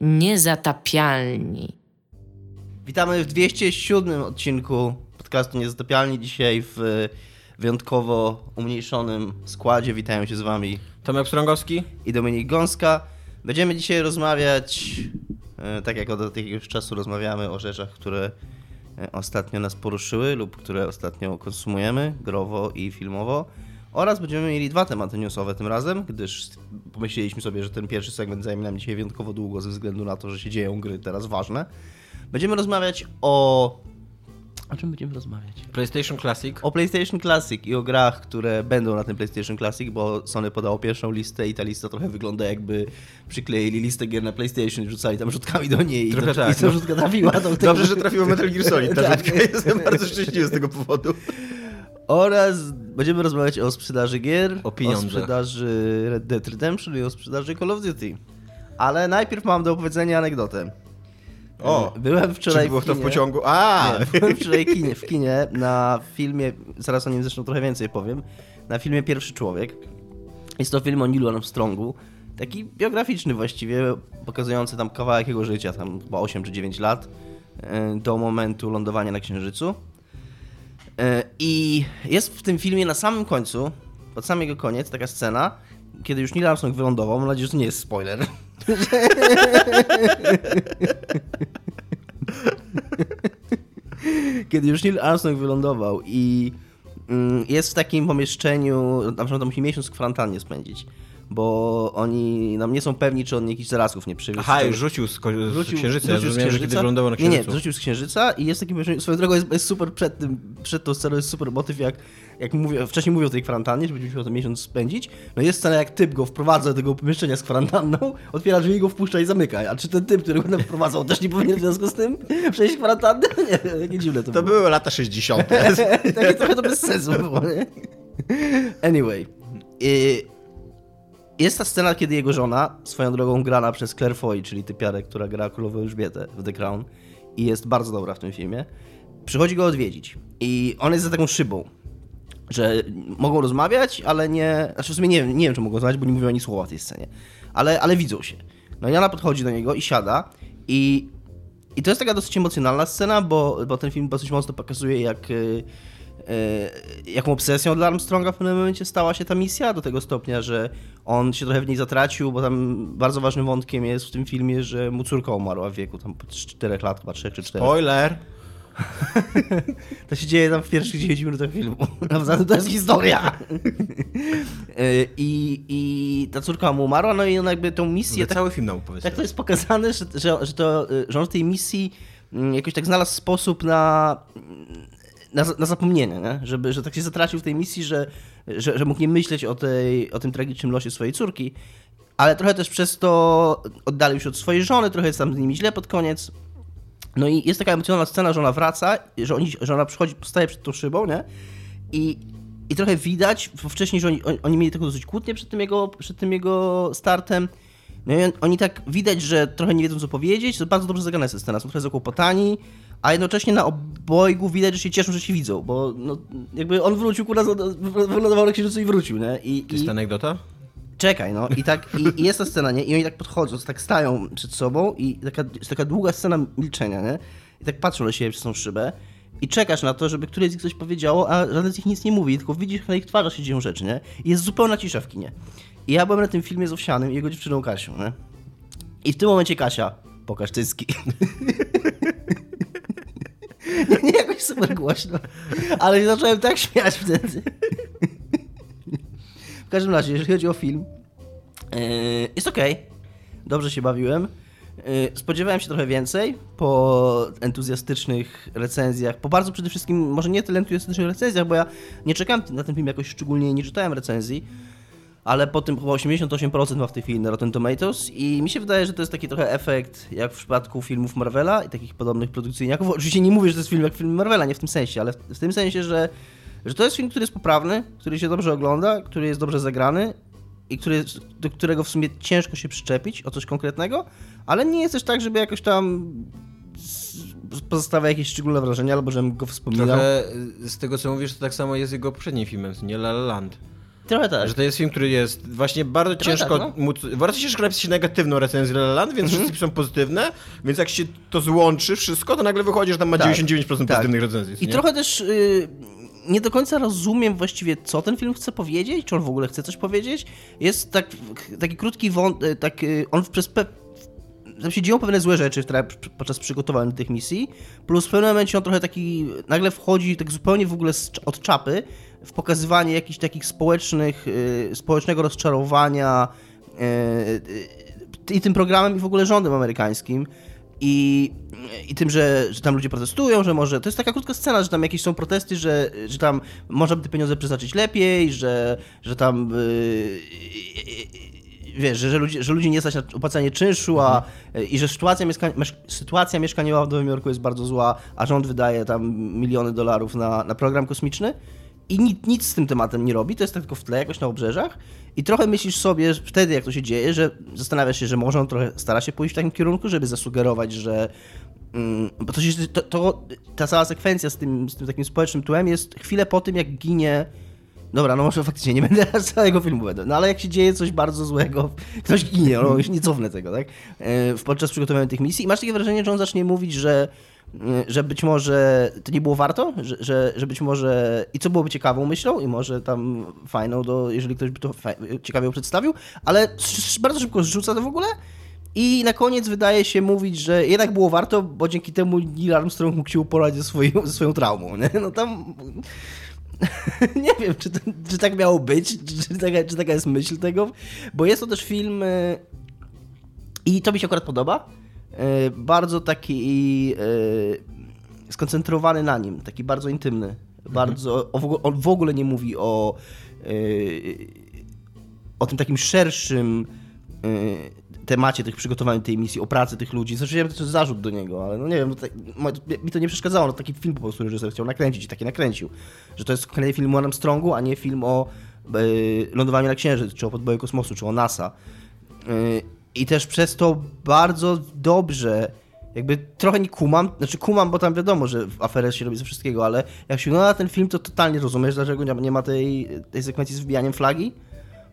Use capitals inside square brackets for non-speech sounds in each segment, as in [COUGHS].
Niezatapialni. Witamy w 207 odcinku podcastu Niezatapialni. Dzisiaj w wyjątkowo umniejszonym składzie witają się z wami Tomek Strągowski i Dominik Gąska. Będziemy dzisiaj rozmawiać, e, tak jak od jakiegoś czasu rozmawiamy o rzeczach, które e, ostatnio nas poruszyły lub które ostatnio konsumujemy growo i filmowo. Oraz będziemy mieli dwa tematy newsowe tym razem, gdyż pomyśleliśmy sobie, że ten pierwszy segment zajmie nam dzisiaj wyjątkowo długo ze względu na to, że się dzieją gry teraz ważne. Będziemy rozmawiać o... O czym będziemy rozmawiać? PlayStation Classic. O PlayStation Classic i o grach, które będą na tym PlayStation Classic, bo Sony podało pierwszą listę i ta lista trochę wygląda jakby przykleili listę gier na PlayStation i rzucali tam rzutkami do niej Trochę i, to, tak, i ta no. rzutka trafiła. Do tego, Dobrze, że trafiło Metal Gear Solid. Ta [LAUGHS] Tak. rzutka. Jestem bardzo szczęśliwy z tego powodu. Oraz będziemy rozmawiać o sprzedaży gier, O pieniądzach. sprzedaży Red Dead Redemption i o sprzedaży Call of Duty. Ale najpierw mam do opowiedzenia anegdotę. O, byłem wczoraj Czy było w to w kinie. pociągu? A! Nie, byłem wczoraj kinie, w kinie na filmie, zaraz o nim zresztą trochę więcej powiem, na filmie Pierwszy Człowiek. Jest to film o Nilu Armstrongu, taki biograficzny właściwie, pokazujący tam kawałek jego życia, tam chyba 8 czy 9 lat, e, do momentu lądowania na Księżycu. E, I jest w tym filmie na samym końcu, pod sam jego koniec, taka scena, kiedy już Neil Armstrong wylądował, mam nadzieję, że to nie jest spoiler, [LAUGHS] kiedy już Neil Armstrong wylądował i mm, jest w takim pomieszczeniu, na przykład musi miesiąc w kwarantannie spędzić, bo oni nam nie są pewni, czy on jakichś zarazków nie przywiózł. Aha, już rzucił z, ko- z księżyca. Ja wrócił z zrozumiałem, że kiedy Księżyca. wylądował na Nie, księżycu. nie, wrócił z księżyca i jest taki, swoją drogą jest, jest super przed tym, przed tą sceną jest super motyw, jak, jak mówię, wcześniej mówię o tej kwarantannie, że będziemy musiał ten miesiąc spędzić, no jest scena jak typ go wprowadza do tego pomieszczenia z kwarantanną, [LAUGHS] otwiera drzwi, go wpuszcza i zamyka, a czy ten typ, który go wprowadzał, też nie powinien w związku z tym [LAUGHS] przejść kwarantannę? [LAUGHS] Nie, jakie dziwne to, To było. były lata 60. Takie trochę to bez sensu było, nie? Anyway. y, Jest ta scena, kiedy jego żona, swoją drogą grana przez Claire Foy, czyli typiarę, która gra królową Elżbietę w The Crown i jest bardzo dobra w tym filmie, przychodzi go odwiedzić. I on jest za taką szybą, że mogą rozmawiać, ale nie... Znaczy w sumie nie nie wiem czy mogą rozmawiać, bo nie mówią ani słowa w tej scenie. Ale, ale widzą się. No i ona podchodzi do niego i siada i i to jest taka dosyć emocjonalna scena, bo, bo ten film dosyć mocno pokazuje, jak, y, y, jaką obsesją dla Armstronga w pewnym momencie stała się ta misja, do tego stopnia, że on się trochę w niej zatracił, bo tam bardzo ważnym wątkiem jest w tym filmie, że mu córka umarła w wieku tam 4 lat, chyba 3 czy 4. Spoiler! [LAUGHS] To się dzieje tam w pierwszych 10 minutach filmu. [LAUGHS] Tym to jest historia. Y, [LAUGHS] I, I ta córka mu umarła, no i on jakby tą misję... tak Cały film nam opowiedz. Tak to jest pokazane, że, że, że, to, że on w tej misji mm, jakoś tak znalazł sposób na, na, na zapomnienie, nie? Żeby, że tak się zatracił w tej misji, że, że, że mógł nie myśleć o, tej, o tym tragicznym losie swojej córki, ale trochę też przez to oddalił się od swojej żony, trochę jest tam z nimi źle pod koniec. No i jest taka emocjonalna scena, że ona wraca, że, oni, że ona przychodzi, staje przed tą szybą, nie? I, i trochę widać, bo wcześniej, że oni, oni, mieli taką dosyć kłótnię przed tym jego, przed tym jego startem. No i on, oni tak widać, że trochę nie wiedzą co powiedzieć, to bardzo dobrze zagrana jest scena, są trochę zakłopotani, a jednocześnie na obojgu widać, że się cieszą, że się widzą, bo no, jakby on wrócił, kurwa, wylądował na księżycu i wrócił, nie? I, To jest i, anegdota? Czekaj, no i tak, i, i jest ta scena, nie? I oni tak podchodzą, tak stają przed sobą i taka, jest taka długa scena milczenia, nie? I tak patrzą na siebie przez tą szybę i czekasz na to, żeby któreś z nich coś powiedziało, a żaden z nich nic nie mówi, tylko widzisz, na ich twarzach się dzieją rzeczy, nie? I jest zupełna cisza w kinie. I ja byłem na tym filmie z Owsianym i jego dziewczyną Kasią, nie? I w tym momencie Kasia, pokaż cycki. [LAUGHS] nie, nie jakoś super głośno, ale się zacząłem tak śmiać wtedy. W każdym razie, jeżeli chodzi o film, Yy, Jest okej. Dobrze się bawiłem. Yy, Spodziewałem się trochę więcej po entuzjastycznych recenzjach. Po bardzo przede wszystkim, może nie tyle entuzjastycznych recenzjach, bo ja nie czekałem na ten film jakoś szczególnie, nie czytałem recenzji, ale po tym chyba 88% ma w tej chwili na Rotten Tomatoes i mi się wydaje, że to jest taki trochę efekt jak w przypadku filmów Marvela i takich podobnych produkcyjniaków. Oczywiście nie mówię, że to jest film jak film Marvela, nie w tym sensie, ale w, tym sensie, że, że to jest film, który jest poprawny, który się dobrze ogląda, który jest dobrze zagrany i który, do którego w sumie ciężko się przyczepić o coś konkretnego, ale nie jest też tak, żeby jakoś tam pozostawia jakieś szczególne wrażenie, albo żebym go wspominał. Trochę y, z tego co mówisz, to tak samo jest jego poprzednim filmem, nie La La Land. Trochę tak. Że to jest film, który jest właśnie bardzo Trochę ciężko tak, no. móc, bardzo ciężko napisać negatywną recenzję La La Land, więc Mhm. wszyscy piszą pozytywne, więc jak się to złączy wszystko, to nagle wychodzi, że tam ma Tak. 99% Tak. pozytywnych recenzji. I nie? trochę też y, nie do końca rozumiem właściwie, co ten film chce powiedzieć, czy on w ogóle chce coś powiedzieć. Jest tak, taki krótki wątek, tak, y, on przez pe... Tam się dzieją pewne złe rzeczy podczas przygotowania do tych misji, plus w pewnym momencie on trochę taki, nagle wchodzi tak zupełnie w ogóle od czapy w pokazywanie jakichś takich społecznych, y, społecznego rozczarowania y, y, i tym programem i w ogóle rządem amerykańskim. I, I tym, że, że tam ludzie protestują, że może. To jest taka krótka scena, że tam jakieś są protesty, że, że tam można by te pieniądze przeznaczyć lepiej, że, że tam. Yy, wiesz, że, że, ludzie, że ludzi nie stać na opłacanie czynszu, a, i że sytuacja, mieszka, miesz- sytuacja mieszkaniowa w Nowym Jorku jest bardzo zła, a rząd wydaje tam miliony dolarów na, na program kosmiczny i nic, nic z tym tematem nie robi, to jest tak tylko w tle, jakoś na obrzeżach. I trochę myślisz sobie wtedy, jak to się dzieje, że zastanawiasz się, że może on trochę stara się pójść w takim kierunku, żeby zasugerować, że. mm, Bo to, się, to, to ta cała sekwencja z tym, z tym takim społecznym tłem jest chwilę po tym, jak ginie. Dobra, no może faktycznie nie będę [LAUGHS] teraz całego filmu będę, no ale jak się dzieje coś bardzo złego, ktoś ginie, no już nie cofnę tego, tak? E, Podczas przygotowania tych misji i masz takie wrażenie, że on zacznie mówić, że że być może to nie było warto, że, że, że być może i co byłoby ciekawą myślą i może tam fajną, do, jeżeli ktoś by to ciekawie przedstawił, ale bardzo szybko zrzuca to w ogóle i na koniec wydaje się mówić, że jednak było warto, bo dzięki temu Neil Armstrong mógł się uporać ze swoją, ze swoją traumą, nie? No tam... [LAUGHS] nie wiem, czy, to, czy tak miało być, czy, taka, czy taka jest myśl tego, bo jest to też film y, i to mi się akurat podoba, bardzo taki y, skoncentrowany na nim, taki bardzo intymny, bardzo, o, w ogóle- on w ogóle nie mówi o y, o tym takim szerszym temacie tych przygotowań tej misji, o pracy tych ludzi. Zresztą ja to jest zarzut do niego, ale no nie wiem, no tak, mi to nie przeszkadzało. No, taki film po prostu reżyser chciał nakręcić i taki nakręcił. Że to jest kolejny film o Armstrongu, a nie film o y, lądowaniu na Księżyc, czy o podboju kosmosu, czy o NASA. Y, I też przez to bardzo dobrze jakby trochę nie kumam, znaczy kumam, bo tam wiadomo, że aferę się robi ze wszystkiego, ale jak się ogląda ten film, to totalnie rozumiesz, dlaczego nie ma tej, tej sekwencji z wbijaniem flagi,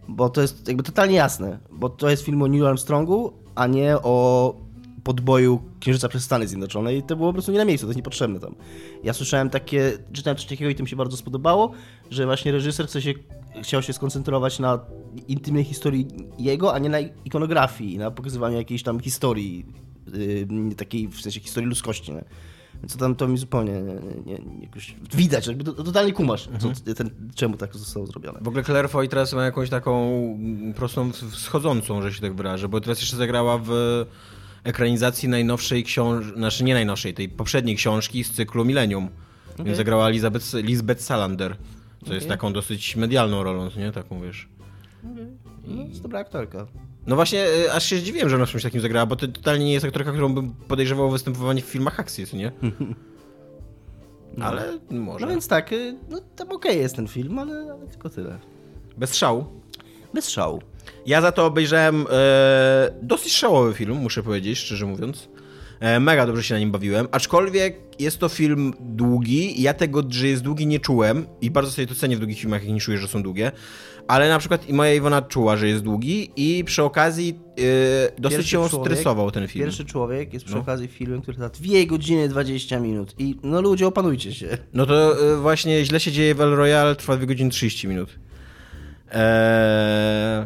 bo to jest jakby totalnie jasne, bo to jest film o Neil Armstrongu, a nie o podboju Księżyca przez Stany Zjednoczone i to było po prostu nie na miejscu, to jest niepotrzebne tam. Ja słyszałem takie, czytałem coś takiego i to mi się bardzo spodobało, że właśnie reżyser chce się, chciał się skoncentrować na intymnej historii jego, a nie na ikonografii, na pokazywaniu jakiejś tam historii, yy, takiej w sensie historii ludzkości. Nie? Więc to tam to mi zupełnie nie, nie, nie, jakoś widać, jakby to, totalnie kumasz, co, ten, czemu tak zostało zrobione. W ogóle Claire Foy teraz ma jakąś taką mm, prostą wschodzącą, że się tak wyrażę, bo teraz jeszcze zagrała w ekranizacji najnowszej książki, znaczy nie najnowszej, tej poprzedniej książki z cyklu Millennium. Więc zagrała Elizabeth, Lisbeth Salander, co jest taką dosyć medialną rolą, nie? Taką, wiesz. No, jest dobra aktorka. No właśnie, y, aż się zdziwiłem, że ona w czymś takim zagrała, bo to totalnie nie jest aktorka, którą bym podejrzewał o występowanie w filmach akcji, co nie? [LAUGHS] Ale może. No więc tak, y, no tam okej jest ten film, ale, ale tylko tyle. Bez szału. Bez szału. Ja za to obejrzałem e, dosyć szałowy film, muszę powiedzieć, szczerze mówiąc. E, mega dobrze się na nim bawiłem, aczkolwiek jest to film długi. Ja tego, że jest długi, nie czułem i bardzo sobie to cenię w długich filmach, jak nie czuję, że są długie. Ale na przykład i moja Iwona czuła, że jest długi i przy okazji e, dosyć Pierwszy się człowiek- stresował ten film. Pierwszy człowiek jest przy No. okazji filmem, który trwa 2 godziny 20 minut. I no ludzie, opanujcie się. No to e, właśnie źle się dzieje w El Royale, trwa 2 godziny 30 minut. Eee,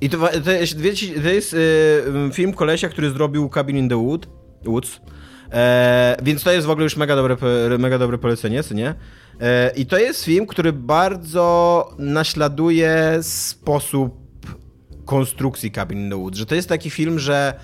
I to, to jest, wiecie, to jest e, film kolesia, który zrobił Cabin in the Wood, Woods. Eee, więc to jest w ogóle już mega dobre, mega dobre polecenie, co nie? Eee, I to jest film, który bardzo naśladuje sposób konstrukcji Cabin in the Woods. Że to jest taki film, że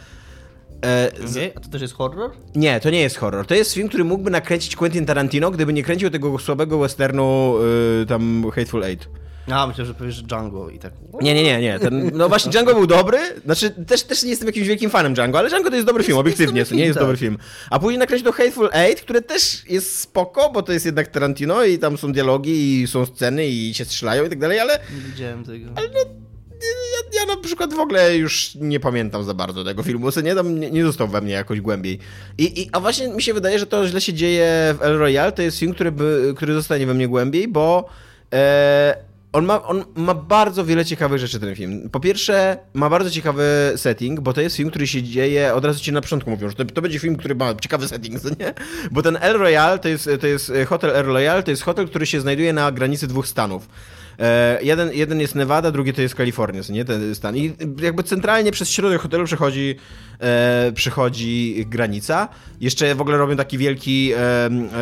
e, z- A to też jest horror? nie, to nie jest horror. To jest film, który mógłby nakręcić Quentin Tarantino, gdyby nie kręcił tego słabego westernu y, tam Hateful Eight. A, myślę, że powiesz Django i tak. Nie, nie, nie, nie. Ten, no właśnie Django był dobry. Znaczy, też, też nie jestem jakimś wielkim fanem Django, ale Django to jest dobry film, obiektywnie. jest to nie jest dobry tak. film. A później nakręcił to Hateful Eight, które też jest spoko, bo to jest jednak Tarantino i tam są dialogi i są sceny i się strzelają i tak dalej, ale Nie widziałem tego. ja, ja na przykład w ogóle już nie pamiętam za bardzo tego filmu, nie, tam nie, nie został we mnie jakoś głębiej. I, I, a właśnie mi się wydaje, że to źle się dzieje w El Royale, to jest film, który, by, który zostanie we mnie głębiej, bo e, on ma, on ma bardzo wiele ciekawych rzeczy, ten film. Po pierwsze, ma bardzo ciekawy setting, bo to jest film, który się dzieje, od razu ci na początku mówią, że to, to będzie film, który ma ciekawy setting, nie? Bo ten El Royale, to jest, to jest hotel El Royale, to jest hotel, który się znajduje na granicy dwóch stanów. E, jeden, jeden jest Nevada, drugi to jest Kalifornia, nie ten stan. I jakby centralnie przez środek hotelu przechodzi, e, przechodzi granica. Jeszcze w ogóle robią taki wielki, e,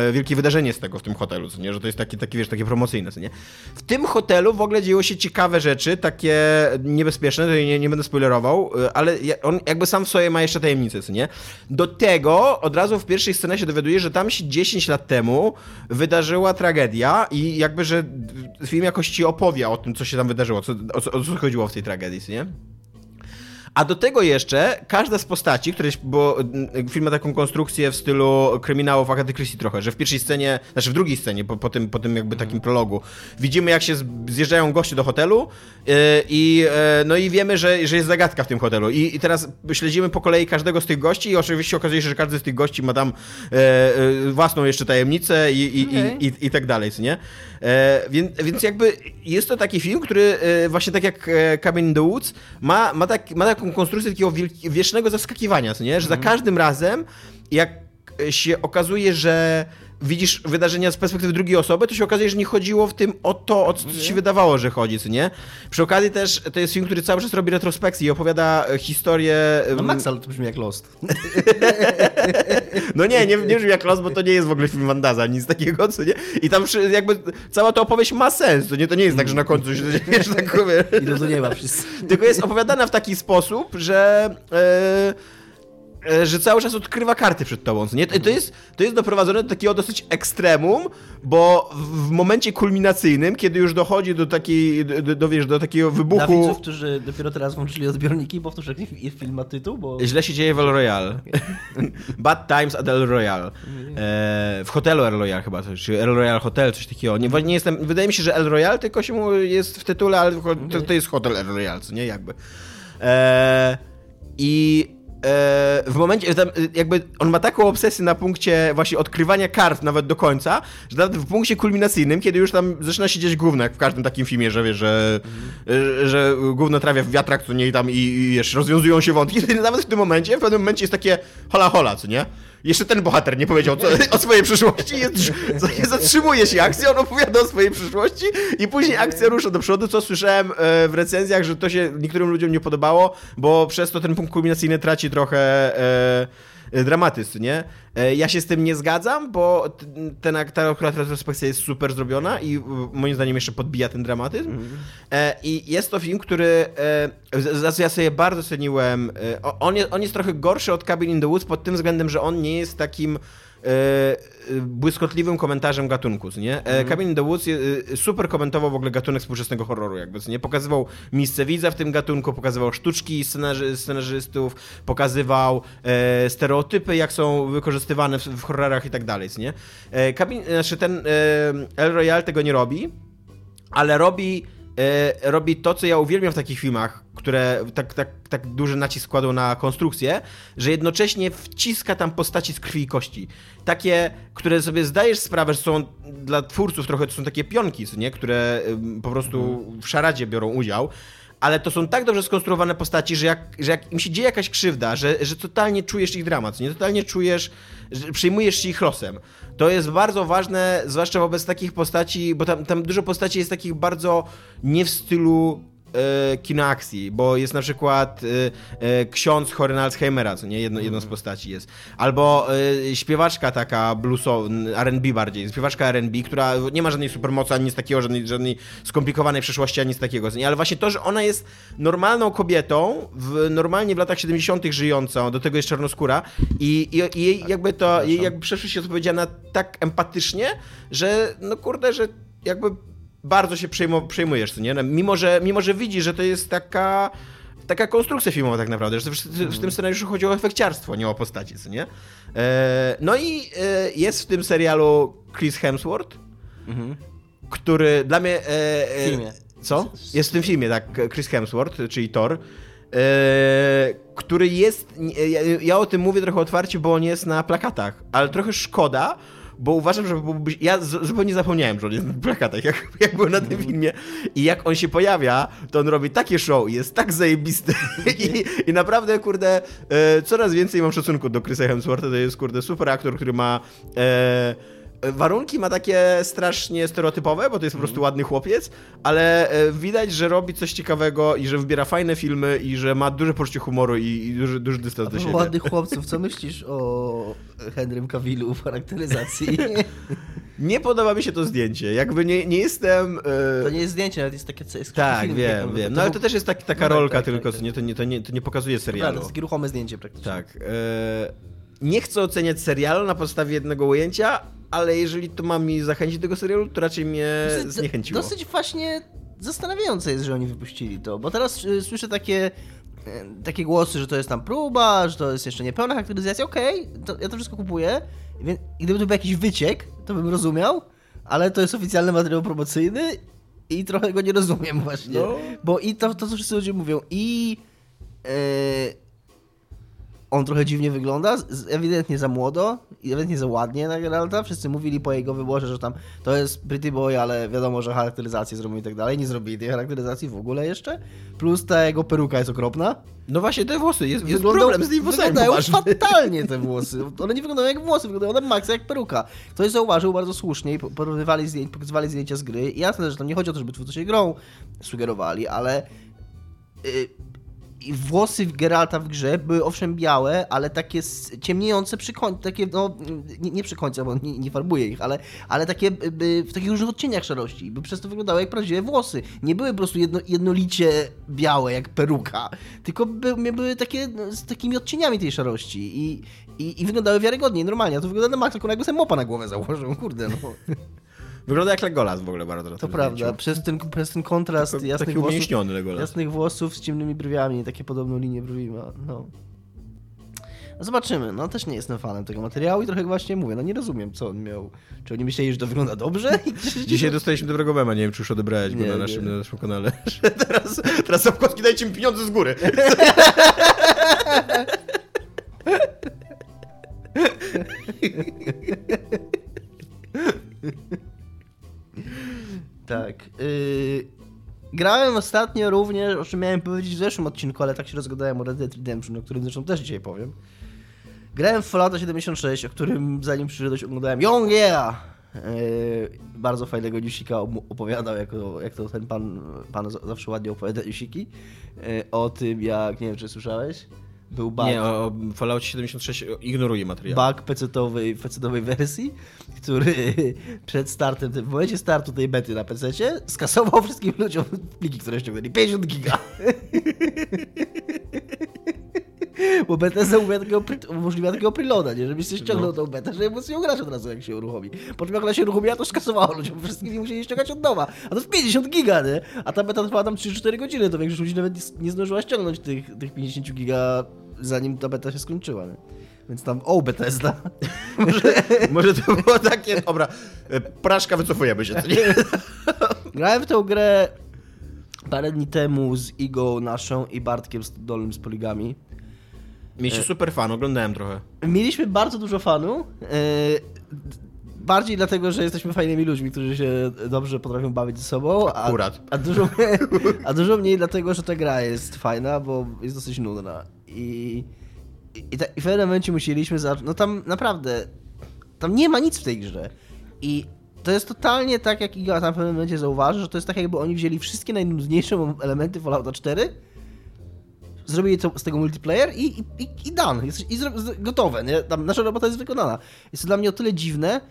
e wielkie wydarzenie z tego w tym hotelu, nie? że to jest takie, takie, wiesz, takie promocyjne. Nie? W tym hotelu w ogóle dzieją się ciekawe rzeczy, takie niebezpieczne, to nie, nie będę spoilerował, e, ale on jakby sam w sobie ma jeszcze tajemnicę, nie? Do tego od razu w pierwszej scenie się dowiaduje, że tam się 10 lat temu wydarzyła tragedia i jakby, że film jakoś ci opowie o tym, co się tam wydarzyło, co, o, co, o co chodziło w tej tragedii, nie? A do tego jeszcze każda z postaci, które, bo mm, film ma taką konstrukcję w stylu kryminałów Agaty Christie trochę, że w pierwszej scenie, znaczy w drugiej scenie, po, po, tym, po tym jakby takim prologu, widzimy jak się zjeżdżają goście do hotelu yy, i yy, no i wiemy, że, że jest zagadka w tym hotelu. I, I, teraz śledzimy po kolei każdego z tych gości i oczywiście okazuje się, że każdy z tych gości ma tam yy, własną jeszcze tajemnicę i, i, okay. i, i, i, tak dalej, nie? Więc, więc jakby jest to taki film, który właśnie tak jak Cabin in the Woods ma, ma, tak, ma taką taką konstrukcję takiego wiecznego zaskakiwania, co nie? Że za mhm. każdym razem, jak się okazuje, że widzisz wydarzenia z perspektywy drugiej osoby, to się okazuje, że nie chodziło w tym o to, o co ci się wydawało, że chodzi, co nie? Przy okazji też to jest film, który cały czas robi retrospekcję i opowiada e, historię... No Max, ale to brzmi jak Lost. [LAUGHS] no nie, nie, nie brzmi jak Lost, bo to nie jest w ogóle film Vandaza, nic takiego, co nie? I tam jakby cała ta opowieść ma sens, to nie, to nie jest tak, że na końcu się, [LAUGHS] wiesz, tak powiem. I to nie ma wszystko. Tylko jest opowiadana w taki sposób, że... Yy, że cały czas odkrywa karty przed tobą. Nie? To, jest, to jest doprowadzone do takiego dosyć ekstremum, bo w momencie kulminacyjnym, kiedy już dochodzi do takiej, do, do, wiesz, do takiego wybuchu... Dla widzów, którzy dopiero teraz włączyli odbiorniki, powtórzę, jaki film ma tytuł, bo... Źle się dzieje w El Royale. [LAUGHS] [LAUGHS] Bad Times at El Royale. E, w hotelu El Royale chyba, czy El Royale Hotel, coś takiego. Nie, nie jestem, wydaje mi się, że El Royale tylko się jest w tytule, ale to, to jest hotel El Royale, co nie? Jakby. E, I E, w momencie, jakby on ma taką obsesję na punkcie właśnie odkrywania kart nawet do końca, że nawet w punkcie kulminacyjnym, kiedy już tam zaczyna się dziać gówno, jak w każdym takim filmie, że wiesz, że, mhm. że gówno trafia w wiatrak, co nie i tam i, i wiesz, rozwiązują się wątki, [LAUGHS] nawet w tym momencie, w pewnym momencie jest takie hola hola, co nie? Jeszcze ten bohater nie powiedział co, o swojej przyszłości, jest, zatrzymuje się. Akcja, on opowiada o swojej przyszłości i później akcja rusza do przodu, co słyszałem e, w recenzjach, że to się niektórym ludziom nie podobało, bo przez to ten punkt kulminacyjny traci trochę e, dramatyzm, nie? E, ja się z tym nie zgadzam, bo ten, ta akurat retrospekcja jest super zrobiona i moim zdaniem jeszcze podbija ten dramatyzm. Mm. I jest to film, który za ja sobie bardzo ceniłem. On jest, on jest trochę gorszy od Cabin in the Woods pod tym względem, że on nie jest takim E, błyskotliwym komentarzem gatunku, nie? Mm. Cabin in the Woods e, super komentował w ogóle gatunek współczesnego horroru, jakby, nie? Pokazywał miejsce widza w tym gatunku, pokazywał sztuczki scenarzy, scenarzystów, pokazywał e, stereotypy, jak są wykorzystywane w, w horrorach i tak dalej, nie? E, Cabin, znaczy ten e, El Royale tego nie robi, ale robi e, robi to, co ja uwielbiam w takich filmach, które tak, tak, tak duży nacisk kładą na konstrukcję, że jednocześnie wciska tam postaci z krwi i kości. Takie, które sobie zdajesz sprawę, że są dla twórców trochę to są takie pionki, nie? które po prostu w szaradzie biorą udział ale to są tak dobrze skonstruowane postaci, że jak, że jak im się dzieje jakaś krzywda, że, że totalnie czujesz ich dramat, nie totalnie czujesz, że przyjmujesz się ich losem. To jest bardzo ważne, zwłaszcza wobec takich postaci, bo tam, tam dużo postaci jest takich bardzo nie w stylu e, kino akcji, bo jest na przykład e, e, ksiądz chory na Alzheimera, co nie? Jedno, jedną z mhm. postaci jest. Albo e, śpiewaczka taka bluesowa, R&B bardziej, śpiewaczka R&B, która nie ma żadnej supermocy, ani nic takiego, żadnej, żadnej skomplikowanej przeszłości, ani nic takiego, nie? Ale właśnie to, że ona jest normalną kobietą, w, normalnie w latach 70 żyjącą, do tego jest czarnoskóra i, i, i jej jakby to, jej jakby przeszłość jest odpowiedziana tak empatycznie, że no kurde, że jakby bardzo się przejmujesz, co nie? No, mimo, że, mimo, że widzisz, że to jest taka taka konstrukcja filmowa tak naprawdę, że w, w, tym scenariuszu chodzi o efekciarstwo, nie o postaci, co nie? E, no i e, jest w tym serialu Chris Hemsworth, mhm. który dla mnie... E, w filmie. Co? Jest w tym filmie, tak, Chris Hemsworth, czyli Thor, e, który jest... Ja, ja o tym mówię trochę otwarcie, bo on jest na plakatach, ale trochę szkoda, bo uważam, że byłby... Ja zupełnie zapomniałem, że on jest na plakatach, jak, jak był na tym filmie. I jak on się pojawia, to on robi takie show, jest tak zajebisty. [LAUGHS] I, i naprawdę, kurde, e, coraz więcej mam szacunku do Chrisa Hemswortha, to jest, kurde, super aktor, który ma... E, Warunki ma takie strasznie stereotypowe, bo to jest po prostu ładny chłopiec, ale e, widać, że robi coś ciekawego i że wybiera fajne filmy i że ma duże poczucie humoru i, i duży, duży dystans do siebie. Ładnych [LAUGHS] chłopców, co myślisz o Henrym Cavillu w charakteryzacji? [LAUGHS] Nie podoba mi się to zdjęcie. Jakby nie, nie jestem. e, To nie jest zdjęcie, nawet jest takie jest Tak, film, wiem, wiem. No ale to też jest tak, taka No tak, rolka tak, tylko, tak, co tak. nie, to, nie, to, nie, to nie pokazuje serialu. to jest takie ruchome zdjęcie praktycznie. Tak. E, nie chcę oceniać serialu na podstawie jednego ujęcia, ale jeżeli to ma mi zachęcić do tego serialu, to raczej mnie Dosyć- zniechęciło. Dosyć właśnie zastanawiające jest, że oni wypuścili to, bo teraz y, słyszę takie, y, takie głosy, że to jest tam próba, że to jest jeszcze niepełna charakteryzacja. Okej, to ja to wszystko kupuję. Więc gdyby to był jakiś wyciek, to bym rozumiał, ale to jest oficjalny materiał promocyjny i trochę go nie rozumiem właśnie. No. Bo i to, to, co wszyscy ludzie mówią, i y, on trochę dziwnie wygląda, ewidentnie za młodo, i ewidentnie za ładnie na Geralta. Wszyscy mówili po jego wyborze, że tam to jest Pretty Boy, ale wiadomo, że charakteryzację zrobią i tak dalej. Nie zrobili tej charakteryzacji w ogóle jeszcze. Plus ta jego peruka jest okropna. No właśnie, te włosy, jest, jest Wyglądał- problem z tymi włosami Wyglądają poważny. fatalnie te włosy. One nie wyglądają jak włosy, wyglądają na maksa jak peruka. Ktoś zauważył bardzo słusznie i po- porównywali zdjęć, pokazywali zdjęcia z gry. I jasne, że tam nie chodzi o to, żeby twórcy się grą sugerowali, ale y, i włosy Geralta w grze były owszem białe, ale takie ciemniejące przy końcu, takie no, nie, nie przy końcu, bo nie, nie farbuję ich, ale, ale takie y, y, w takich różnych odcieniach szarości, by przez to wyglądały jak prawdziwe włosy. Nie były po prostu jedno, jednolicie białe jak peruka, tylko by, były takie no, z takimi odcieniami tej szarości i, i, i wyglądały wiarygodnie, normalnie, a to wygląda na maksa, tylko jakby sobie mopa na głowę założył, kurde no. [LAUGHS] Wygląda jak Legolas w ogóle bardzo. na To prawda, zdjęciu. przez ten, przez ten kontrast Taki- jasnych włosów, jasnych włosów z ciemnymi brwiami, takie podobną linię brwi ma, no. Zobaczymy, no też nie jestem fanem tego materiału i trochę właśnie mówię, no nie rozumiem co on miał. Czy oni myśleli, że to wygląda dobrze? [LAUGHS] Dzisiaj dostaliśmy dobrego mema, nie wiem czy już odebrałeś go Nie, na nie. naszym, na naszym kanale. [LAUGHS] Teraz, teraz Sapkowski dajcie mi pieniądze z góry. [LAUGHS] Tak. Yy, grałem ostatnio również, o czym miałem powiedzieć w zeszłym odcinku, ale tak się rozgadałem o Red Dead Redemption, o którym zresztą też dzisiaj powiem. Grałem w Fallouta 76, o którym zanim przyszedłeś oglądałem Young Yeah! Yy, bardzo fajnego newsika opowiadał, jak to, ten pan, pan zawsze ładnie opowiada newsiki. Yy, o tym, jak, nie wiem czy słyszałeś, był bug. Nie, o, o Fallout 76 ignoruję materiał. bug PC-owej, PC-owej wersji, który [LAUGHS] przed startem, w momencie startu tej bety na PC skasował wszystkim ludziom pliki, które ściągnęli. 50 giga. [LAUGHS] Bo Bethesda umożliwia takiego, preloada, nie? Żebyś sobie ściągnął No. tą betę, żeby móc ją grać od razu, jak się uruchomi. Po czym jak ona się uruchomiła, to skasowało ludziom wszystkim i musieli ściągać od nowa. A to jest 50 giga, nie? A ta beta trwała tam 3-4 godziny, to większość ludzi nawet nie, nie zdążyła ściągnąć tych, tych 50 giga, zanim ta beta się skończyła, nie? Więc tam, o, Bethesda. [LAUGHS] Może, może to było takie, dobra, e, praszka wycofujemy się? [LAUGHS] Grałem w tę grę parę dni temu z Igą naszą i Bartkiem z Dolnym z Poligami. Mieliście super fan, oglądałem trochę. Mieliśmy bardzo dużo fanu. e, Bardziej dlatego, że jesteśmy fajnymi ludźmi, którzy się dobrze potrafią bawić ze sobą. A, Akurat. A dużo, [LAUGHS] a dużo mniej dlatego, że ta gra jest fajna, bo jest dosyć nudna. I, i, ta, i w pewnym momencie musieliśmy zacząć. No tam naprawdę. Tam nie ma nic w tej grze. I to jest totalnie tak, jak Iga tam w pewnym momencie zauważy, że to jest tak, jakby oni wzięli wszystkie najnudniejsze elementy Fallouta 4 zrobili to, z tego multiplayer i, i, i, i done. Jest, I zro, gotowe, nie? Tam nasza robota jest wykonana. Jest to dla mnie o tyle dziwne,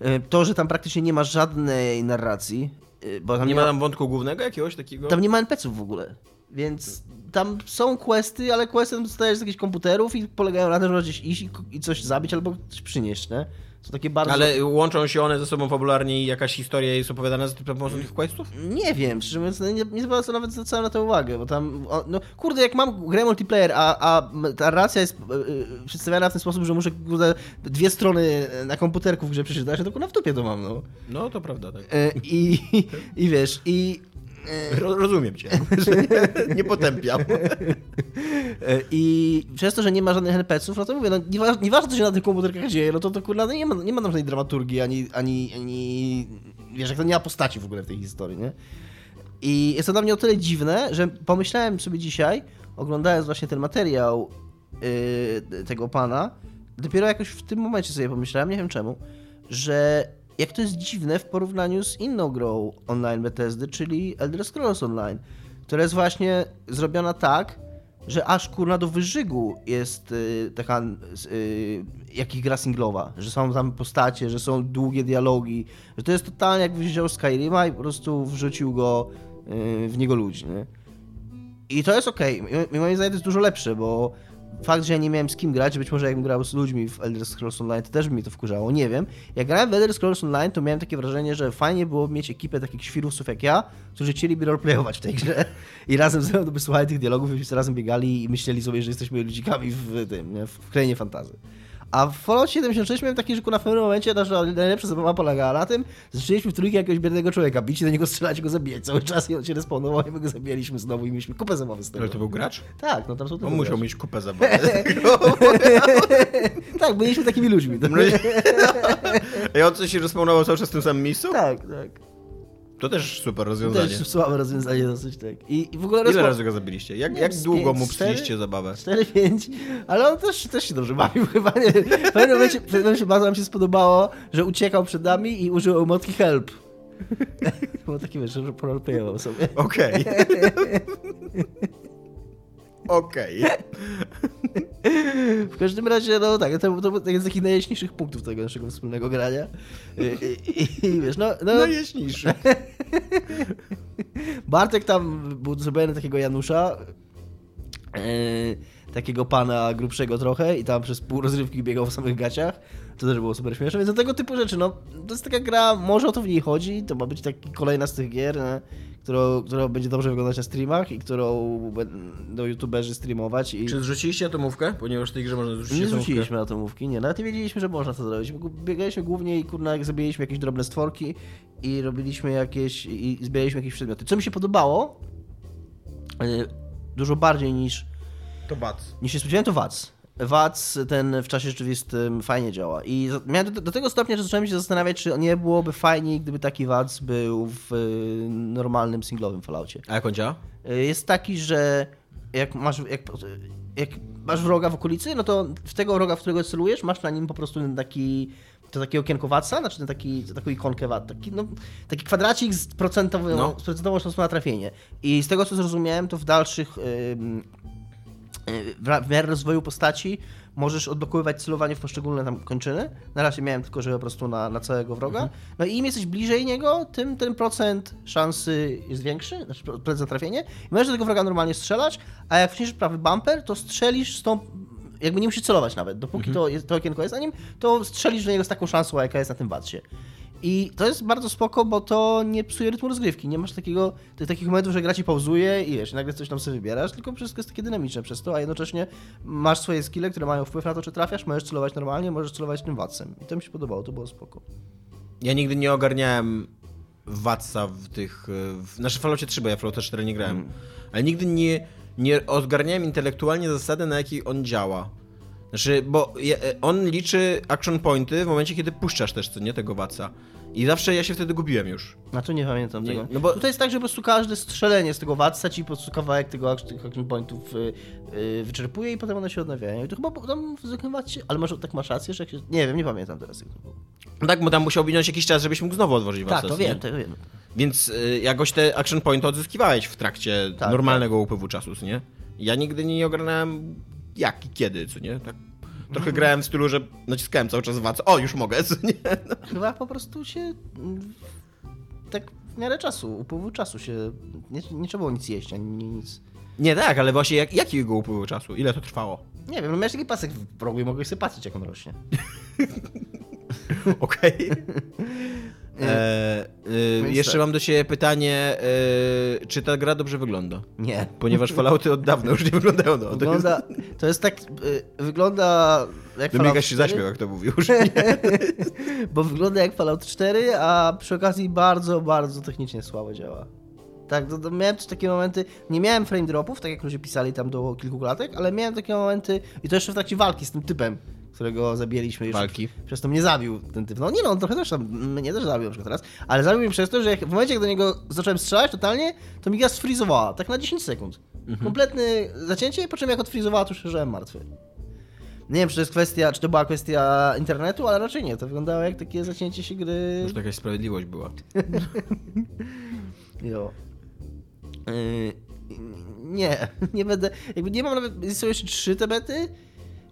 e, to, że tam praktycznie nie ma żadnej narracji, e, bo tam Nie ma tam wątku głównego jakiegoś takiego? tam nie ma NPC-ów w ogóle. Więc tam są questy, ale questy dostajesz z jakichś komputerów i polegają na tym, że możesz iść i, coś zabić albo coś przynieść, nie? Są takie bardzo... Ale łączą się one ze sobą fabularnie i jakaś historia jest opowiadana za pomocą tych questów? Nie wiem, szczerze mówiąc, no nie, nie zwracam nawet zwracałem na to uwagę, bo tam, no kurde, jak mam grę multiplayer, a, a ta racja jest e, przedstawiana w ten sposób, że muszę kurde, dwie strony na komputerku w grze przeczytać, to kurwa w dupie to mam, no. No, to prawda, tak. E, I, I wiesz, i rozumiem cię, [LAUGHS] nie, potępiam. E, I przez to, że nie ma żadnych NPC-ów, no to mówię, no nieważne, co się na tych komputerkach dzieje, no to to kurwa, no nie, ma, nie ma tam żadnej dramaturgii, ani, ani, ani, wiesz, jak to nie ma postaci w ogóle w tej historii, nie? I jest to dla mnie o tyle dziwne, że pomyślałem sobie dzisiaj, oglądając właśnie ten materiał yy, tego pana, dopiero jakoś w tym momencie sobie pomyślałem, nie wiem czemu, że jak to jest dziwne w porównaniu z inną grą online Bethesdy, czyli Elder Scrolls Online, która jest właśnie zrobiona tak, że aż kurna do wyżygu jest y, taka, y, jak ich gra singlowa, że są tam postacie, że są długie dialogi, że to jest totalnie jak wziął Skyrima i po prostu wrzucił go y, w niego ludzi, nie? I to jest okej, okay. moim zdaniem to jest dużo lepsze, bo fakt, że ja nie miałem z kim grać, być może jakbym grał z ludźmi w Elder Scrolls Online, to też by mi to wkurzało, nie wiem. Jak grałem w Elder Scrolls Online, to miałem takie wrażenie, że fajnie było mieć ekipę takich świrusów jak ja, którzy chcieliby roleplayować w tej grze i razem ze mną by słuchali tych dialogów, i razem biegali i myśleli sobie, że jesteśmy ludzikami w tym, nie? w krainie fantazy. A w Fallout 76 miałem taki, że na pewnym momencie nasza najlepsza zabawa polegała na tym, że zaczęliśmy w trójkę jakiegoś biednego człowieka bić i do niego strzelać go zabijać cały czas i on się respawnował i my go zabijaliśmy znowu i mieliśmy kupę zabawy z tego. Ale to był gracz? Tak, no tam są On musiał gracz. mieć kupę zabawy. [LAUGHS] tak, byliśmy takimi ludźmi. [LAUGHS] [LAUGHS] I on coś się respawnował cały czas w tym samym miejscu? Tak, tak. To też super rozwiązanie. Też [LAUGHS] słabe rozwiązanie dosyć, tak. I, i w ogóle Ile razy go zabiliście? Jak, jak długo mu psuliście zabawę? 4-5, ale on też, też się dobrze bawił chyba, nie W pewnym momencie, w pewnym momencie bardzo nam się spodobało, że uciekał przed nami i użył emotki help. [LAUGHS] Było taki wiesz, że proroleplayował sobie. Okej. [LAUGHS] Okej. W każdym razie, no tak, to, to, to jest z takich najjaśniejszych punktów tego naszego wspólnego grania. I, i, i wiesz, no... no najjaśniejszych. [LAUGHS] Bartek tam był zrobiony takiego Janusza, e, takiego pana grubszego trochę i tam przez pół rozrywki biegał w samych gaciach. To też było super śmieszne, więc do tego typu rzeczy, no, to jest taka gra, może o to w niej chodzi, to ma być taki kolejna z tych gier, nie? Którą, która będzie dobrze wyglądać na streamach i którą będą youtuberzy streamować. I... Czy zrzuciliście atomówkę? Ponieważ w tej grze można zrzucić Nie zrzuciliśmy atomówki, nie. Nawet nie wiedzieliśmy, że można to zrobić. Biegaliśmy głównie i kurna, jak zabiliśmy jakieś drobne stworki i robiliśmy jakieś, i zbieraliśmy jakieś przedmioty. Co mi się podobało, e, dużo bardziej niż... To Wac. Niż się spodziewałem, to Wac. WAC ten w czasie rzeczywistym fajnie działa. I miałem do, do, tego stopnia, że zacząłem się zastanawiać, czy nie byłoby fajniej, gdyby taki WAC był w y, normalnym singlowym Falloutie. A jak on działa? Y, jest taki, że jak masz, jak, jak masz wroga w okolicy, no to w tego wroga, w którego celujesz, masz na nim po prostu taki to takie okienko Watsa, znaczy ten taki, taką ikonkę Wat, taki, no, taki kwadracik z procentową, no. z procentową szansą na trafienie. I z tego co zrozumiałem, to w dalszych w miarę rozwoju postaci możesz odblokowywać celowanie w poszczególne tam kończyny. Na razie miałem tylko, że po prostu na, na całego wroga. Mhm. No i im jesteś bliżej niego, tym ten procent szansy jest większy, znaczy procent trafienie. I możesz do tego wroga normalnie strzelać, a jak wciśniesz prawy bumper, to strzelisz z tą jakby nie musisz celować nawet, dopóki mhm. to, jest, to okienko jest na nim, to strzelisz do niego z taką szansą, jaka jest na tym batsie. I to jest bardzo spoko, bo to nie psuje rytmu rozgrywki. Nie masz takiego, takich momentów, że gra ci pauzuje i wiesz, nagle coś tam sobie wybierasz, tylko wszystko jest takie dynamiczne przez to, a jednocześnie masz swoje skille, które mają wpływ na to, czy trafiasz, możesz celować normalnie, możesz celować tym wacem. I to mi się podobało, to było spoko. Ja nigdy nie ogarniałem Watsa w tych... W, znaczy w Falloutie 3, bo ja Fallouta 4 nie grałem. Hmm. Ale nigdy nie, nie ogarniałem intelektualnie zasady, na jakiej on działa. Znaczy, bo e, on liczy action pointy w momencie, kiedy puszczasz też, co nie, tego waca. I zawsze ja się wtedy gubiłem już. Na to nie pamiętam nie, tego. No bo tutaj jest tak, że po prostu każde strzelenie z tego wadca ci po prostu kawałek tego action pointów yy, wyczerpuje i potem one się odnawiają. I to chyba tam w zwykłym ale może tak masz rację, że jak się... Nie wiem, nie pamiętam teraz jak to było. No tak, bo tam musiał minąć jakiś czas, żebyś mógł znowu otworzyć wadca. Tak, to wiem, to wiem. Więc yy, jakoś te action pointy odzyskiwałeś w trakcie tak, normalnego tak. upływu czasu, nie? Ja nigdy nie ogarnąłem jak i kiedy, co nie? Tak trochę grałem w stylu, że naciskałem cały czas wac. O, już mogę, [LAUGHS] nie? No. Chyba po prostu się mm, tak w miarę czasu, upływu czasu się, nie, nie trzeba było nic jeść, ani nic. Nie tak, ale właśnie jak, jakiego upływu czasu? Ile to trwało? Nie wiem, no miałeś taki pasek w progu i mogłeś sobie patrzeć, jak on rośnie. [LAUGHS] Okej. [LAUGHS] E, e, jeszcze mam do Ciebie pytanie, e, czy ta gra dobrze wygląda? Nie. Ponieważ Fallouty od dawna już nie wyglądają dobrze. Wygląda, to jest tak, e, wygląda jak Fallout się zaśmiał, jak to mówił. [LAUGHS] Bo wygląda jak Fallout 4, a przy okazji bardzo, bardzo technicznie słabo działa. Tak, to, to miałem też takie momenty, nie miałem frame dropów, tak jak ludzie pisali tam do kilku klatek, ale miałem takie momenty, i to jeszcze w trakcie walki z tym typem, którego zabijaliśmy już. Walki. Przez to mnie zabił ten typ. No nie no, on trochę też tam, mnie też zabił na przykład teraz, ale zabił mnie przez to, że jak, w momencie, jak do niego zacząłem strzelać totalnie, to mi gra sfrizowała, tak na 10 sekund. Kompletne zacięcie, po czym jak odfrizowała, to już leżałem martwy. Nie wiem, czy to jest kwestia, czy to była kwestia internetu, ale raczej nie. To wyglądało jak takie zacięcie się gry. To jakaś sprawiedliwość była. [LAUGHS] Jo. Yy, nie, [LAUGHS] nie będę. Jakby nie mam nawet. Są jeszcze trzy te bety.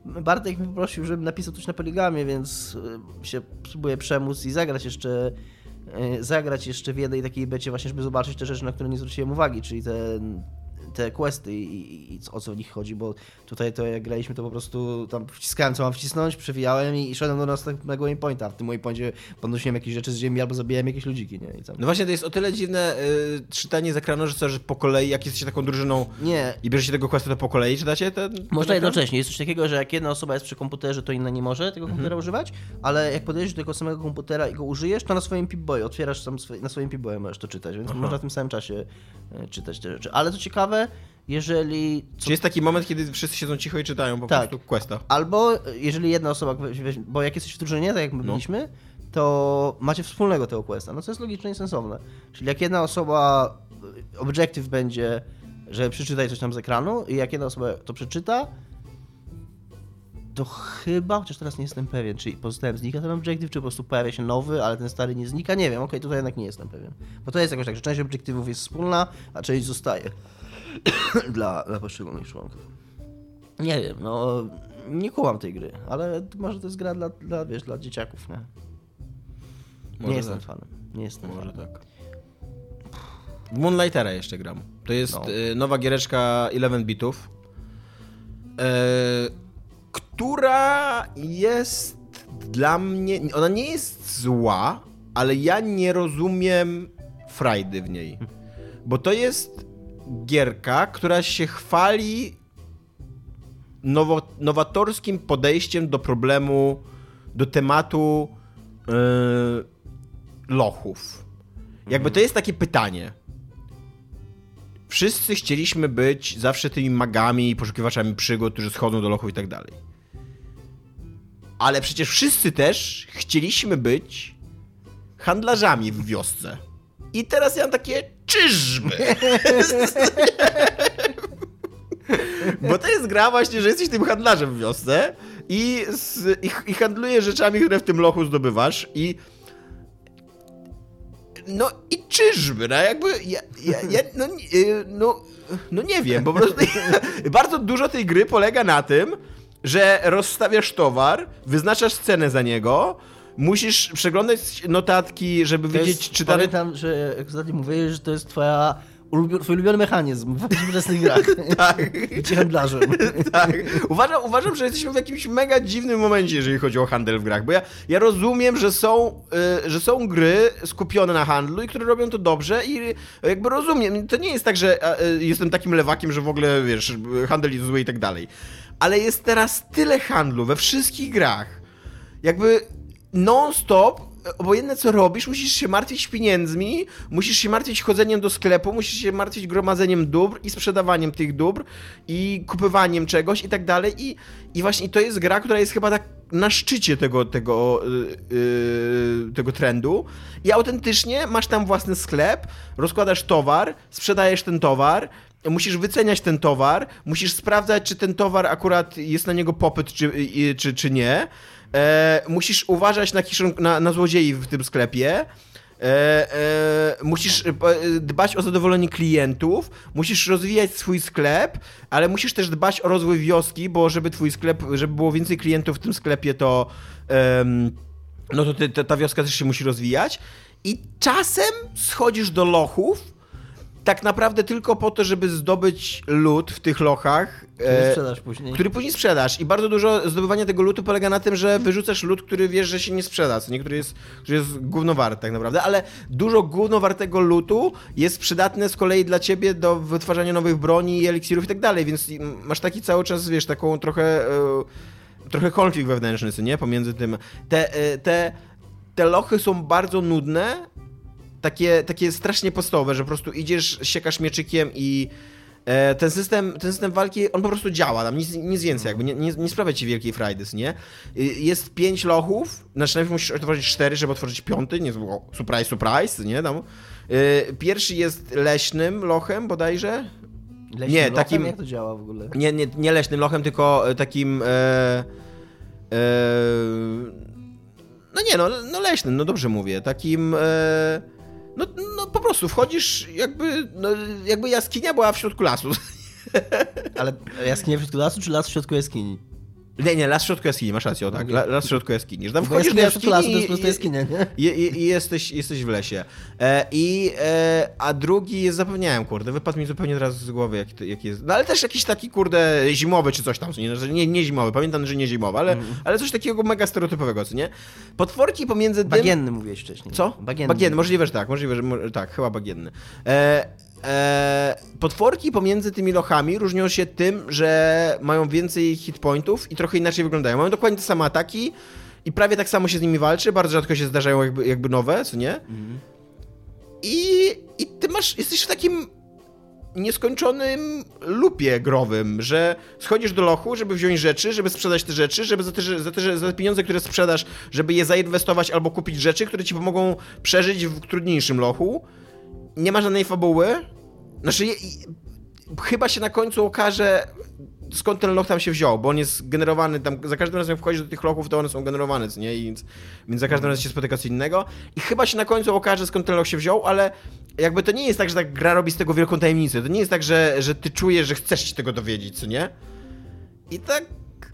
Bartek mi poprosił, żebym napisał coś na poligamie, więc yy, się spróbuję przemóc i zagrać jeszcze. yy, Zagrać jeszcze w jednej takiej becie, właśnie, żeby zobaczyć te rzeczy, na które nie zwróciłem uwagi, czyli te, te questy i, i, i o co w nich chodzi, bo tutaj to jak graliśmy, to po prostu tam wciskałem, co mam wcisnąć, przewijałem i, i szedłem do następnego waypointa. W tym waypoincie podnosiłem jakieś rzeczy z ziemi albo zabijałem jakieś ludziki, nie? No właśnie, to jest o tyle dziwne y, czytanie z ekranu, że co, że po kolei, jak jesteście taką drużyną Nie, i bierzecie tego questa, to po kolei czytacie ten... Można jednocześnie. Jest coś takiego, że jak jedna osoba jest przy komputerze, to inna nie może tego komputera używać, ale jak podejdziesz do tego samego komputera i go użyjesz, to na swoim Pip-Boy, otwierasz tam na swoim Pip-Boy możesz to czytać, więc można w tym samym czasie e, czytać te rzeczy. Ale co ciekawe, jeżeli... Czy jest taki moment, kiedy wszyscy siedzą cicho i czytają po Tak. prostu questa? albo jeżeli jedna osoba, bo jak jesteś w drużynie, tak jak my No. byliśmy, to macie wspólnego tego questa, no co jest logiczne i sensowne. Czyli jak jedna osoba, e, objective będzie, że przeczytaj coś tam z ekranu i jak jedna osoba to przeczyta, to chyba, chociaż teraz nie jestem pewien, czy pozostałem znika ten objective, czy po prostu pojawia się nowy, ale ten stary nie znika, nie wiem, okej, tutaj jednak nie jestem pewien. Bo to jest jakoś tak, że część obiektywów jest wspólna, a część zostaje [COUGHS] dla, dla poszczególnych członków. Nie wiem, no nie kułam tej gry, ale może to jest gra dla, dla wiesz, dla dzieciaków, nie? Może nie jestem tak. fanem, nie jestem Może fanem. tak. W Moonlightera jeszcze gram. To jest No. y, nowa giereczka 11 bitów, e, która jest dla mnie... Ona nie jest zła, ale ja nie rozumiem frajdy w niej. [LAUGHS] Bo to jest gierka, która się chwali nowo, nowatorskim podejściem do problemu, do tematu yy, lochów. Jakby to jest takie pytanie. Wszyscy chcieliśmy być zawsze tymi magami i poszukiwaczami przygód, którzy schodzą do lochów i tak dalej. Ale przecież wszyscy też chcieliśmy być handlarzami w wiosce. I teraz ja mam takie czyżby. [LAUGHS] Bo to jest gra właśnie, że jesteś tym handlarzem w wiosce i, z, i, i handlujesz rzeczami, które w tym lochu zdobywasz i no i czyżby, no jakby ja, ja, ja no, y, no, no nie wiem, po prostu [LAUGHS] bardzo dużo tej gry polega na tym, że rozstawiasz towar, wyznaczasz cenę za niego, musisz przeglądać notatki, żeby To wiedzieć, jest, czy dane... Pamiętam, że jak ostatnio mówiłeś, że to jest twoja ulubio- twój ulubiony mechanizm w współczesnych grach. [LAUGHS] Tak. [LAUGHS] Bycie handlarzem. [LAUGHS] Tak. Uważam, uważam, że jesteśmy w jakimś mega dziwnym momencie, jeżeli chodzi o handel w grach, bo ja, ja rozumiem, że są, y, że są gry skupione na handlu i które robią to dobrze i jakby rozumiem. To nie jest tak, że y, jestem takim lewakiem, że w ogóle, wiesz, handel jest zły i tak dalej. Ale jest teraz tyle handlu we wszystkich grach. Jakby non-stop, obojętne co robisz, musisz się martwić pieniędzmi, musisz się martwić chodzeniem do sklepu, musisz się martwić gromadzeniem dóbr i sprzedawaniem tych dóbr i kupywaniem czegoś i tak dalej. I, i właśnie to jest gra, która jest chyba tak na szczycie tego, tego, yy, tego trendu i autentycznie masz tam własny sklep, rozkładasz towar, sprzedajesz ten towar, musisz wyceniać ten towar, musisz sprawdzać, czy ten towar akurat jest na niego popyt, czy, czy, czy nie. E, musisz uważać na, kiszon, na, na złodziei w tym sklepie. E, e, musisz e, dbać o zadowolenie klientów, musisz rozwijać swój sklep, ale musisz też dbać o rozwój wioski, bo żeby twój sklep, żeby było więcej klientów w tym sklepie, to em, no to ty, ta wioska też się musi rozwijać. I czasem schodzisz do lochów, tak naprawdę tylko po to, żeby zdobyć lód w tych lochach. Który e, sprzedasz później. który później sprzedasz. I bardzo dużo zdobywania tego lutu polega na tym, że wyrzucasz lut, który wiesz, że się nie sprzeda, co nie? Który jest, który jest gównowart tak naprawdę, ale dużo gównowartego lutu jest przydatne z kolei dla ciebie do wytwarzania nowych broni i eliksirów i tak dalej, więc masz taki cały czas, wiesz, taką trochę... e, trochę konflikt wewnętrzny, co nie? Pomiędzy tym. Te, e, te, te lochy są bardzo nudne, takie, takie strasznie podstawowe, że po prostu idziesz, siekasz mieczykiem i e, ten system, ten system walki, on po prostu działa, tam nic, nic więcej, jakby nie, nie, nie sprawia ci wielkiej frajdy, nie? Y, Jest pięć lochów, znaczy najpierw musisz otworzyć cztery, żeby otworzyć piąty, nie surprise, surprise, nie? Tam. Y, Pierwszy jest leśnym lochem bodajże, Leśnym Nie, lochem? takim- Jak to działa w ogóle? nie, nie, nie leśnym lochem, tylko e, takim. E, e, no nie, no, no leśnym, no dobrze mówię. Takim. E, no, no po prostu wchodzisz, jakby, no, jakby jaskinia była w środku lasu. [LAUGHS] Ale jaskinia w środku lasu, czy las w środku jaskini? Nie, nie, las w środku jaskini, masz rację, o tak. La, las w środku jaskini. Że tam wchodzisz do jaskinia w środku lasu to jest jaskini prostu jaskinia, nie? i, i, i jesteś, jesteś w lesie. E, I, e, a drugi jest, zapomniałem, kurde, wypadł mi zupełnie teraz z głowy, jaki, jaki jest. No ale też jakiś taki, kurde, zimowy czy coś tam, nie, że nie, nie zimowy, pamiętam, że nie zimowy, ale, Mhm. ale coś takiego mega stereotypowego, co nie? Potworki pomiędzy tym... Bagienny mówiłeś wcześniej. Co? Bagienny. Bagienny, możliwe, że tak, możliwe, że tak, chyba bagienny. E, e, potworki pomiędzy tymi lochami różnią się tym, że mają więcej hitpointów i trochę inaczej wyglądają. Mają dokładnie te same ataki i prawie tak samo się z nimi walczy, bardzo rzadko się zdarzają jakby, jakby nowe, co nie? I, I ty masz, jesteś w takim nieskończonym lupie growym, że schodzisz do lochu, żeby wziąć rzeczy, żeby sprzedać te rzeczy, żeby za te, za te, za te pieniądze, które sprzedasz, żeby je zainwestować albo kupić rzeczy, które ci pomogą przeżyć w trudniejszym lochu. Nie ma żadnej fabuły. Znaczy, je, chyba się na końcu okaże, skąd ten loch tam się wziął, bo on jest generowany tam, za każdym razem jak wchodzisz do tych lochów, to one są generowane, co nie? I Więc, więc za każdym razem się spotyka co innego. I chyba się na końcu okaże, skąd ten loch się wziął, ale jakby to nie jest tak, że tak gra robi z tego wielką tajemnicę. To nie jest tak, że, że ty czujesz, że chcesz się tego dowiedzieć, co nie? I tak,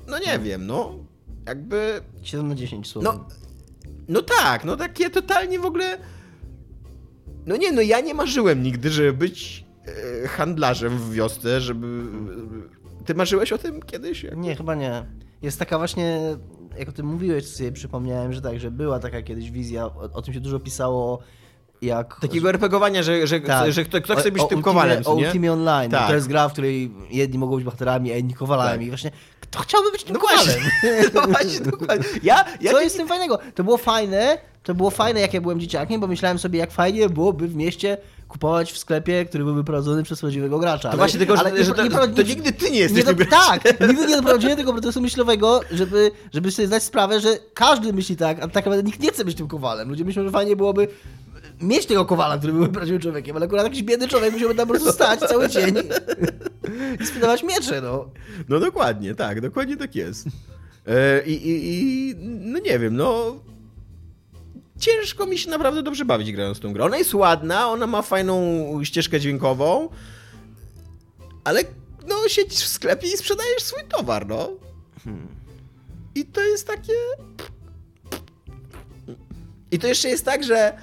no nie wiem, no. Jakby 7 na 10 słów. no, no tak, no takie totalnie w ogóle. No nie, no ja nie marzyłem nigdy, żeby być e, handlarzem w wiosce, żeby. Ty marzyłeś o tym kiedyś? Jak- Nie, chyba nie. Jest taka właśnie, jak o tym mówiłeś, sobie przypomniałem, że tak, że była taka kiedyś wizja, o, o tym się dużo pisało, jak... Takiego RPGowania, że, że, Tak. że kto, kto chce być o, tym kowalem, O? Ultimie Online. Tak. To jest gra, w której jedni mogą być bohaterami, a inni kowalami. Tak. I właśnie, kto chciałby być tym No [LAUGHS] no właśnie, dokładnie. Ja, ja Co nie- jest z tym fajnego? To było fajne, to było fajne, jak ja byłem dzieciakiem, bo myślałem sobie, jak fajnie byłoby w mieście kupować w sklepie, który byłby prowadzony przez prawdziwego gracza. To właśnie tylko, że, ale nie- że to, nie- to, nigdy ty nie jesteś nie do, tak, nigdy nie doprowadziłem tego procesu myślowego, żeby, żeby sobie zdać sprawę, że każdy myśli tak, a tak naprawdę nikt nie chce być tym kowalem. Ludzie myślą, że fajnie byłoby mieć tego kowala, który byłby prawdziwym człowiekiem, ale akurat jakiś biedny człowiek musiałby tam po prostu stać cały dzień i sprzedawać miecze, no. No dokładnie, tak, dokładnie tak jest. E, I, i, i no nie wiem, no ciężko mi się naprawdę dobrze bawić grając tą grę. Ona jest ładna, ona ma fajną ścieżkę dźwiękową, ale no siedzisz w sklepie i sprzedajesz swój towar, no. I to jest takie... I to jeszcze jest tak, że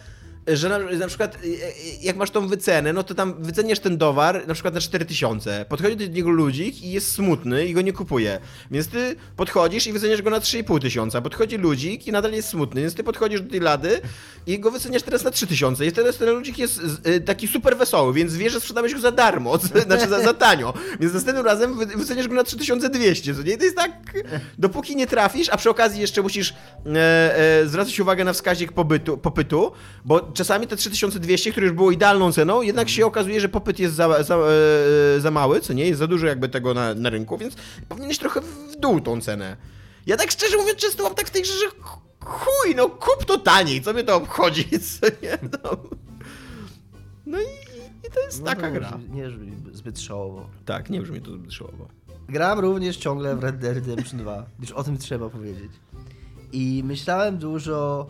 że na, na przykład e, e, jak masz tą wycenę, no to tam wyceniasz ten towar na przykład na 4000. Podchodzi do niego ludzik i jest smutny i go nie kupuje. Więc ty podchodzisz i wyceniasz go na 3,5 tysiąca. Podchodzi ludzik i nadal jest smutny, więc ty podchodzisz do tej lady i go wyceniasz teraz na 3000. I teraz ten ludzik jest e, taki super wesoły, więc wiesz, że sprzedałeś go za darmo, [LAUGHS] znaczy za, za tanio. Więc następnym razem wy, wyceniasz go na 3200. Co nie? I to jest tak, dopóki nie trafisz, a przy okazji jeszcze musisz e, e, zwracać uwagę na wskaźnik pobytu, popytu, bo czasami te 3200, które już było idealną ceną, jednak się okazuje, że popyt jest za, za, e, za mały, co nie? Jest za dużo jakby tego na, na rynku, więc powinieneś trochę w dół tą cenę. Ja tak szczerze mówiąc często mam tak w tej grze, że chuj, no kup to taniej, co mnie to obchodzi, [LAUGHS] co nie? No, no i, i to jest taka no, gra. Nie brzmi zbyt szałowo. Tak, nie brzmi to zbyt szołowo. Gram również ciągle w Red Dead Redemption 2, gdyż o tym trzeba powiedzieć. I myślałem dużo,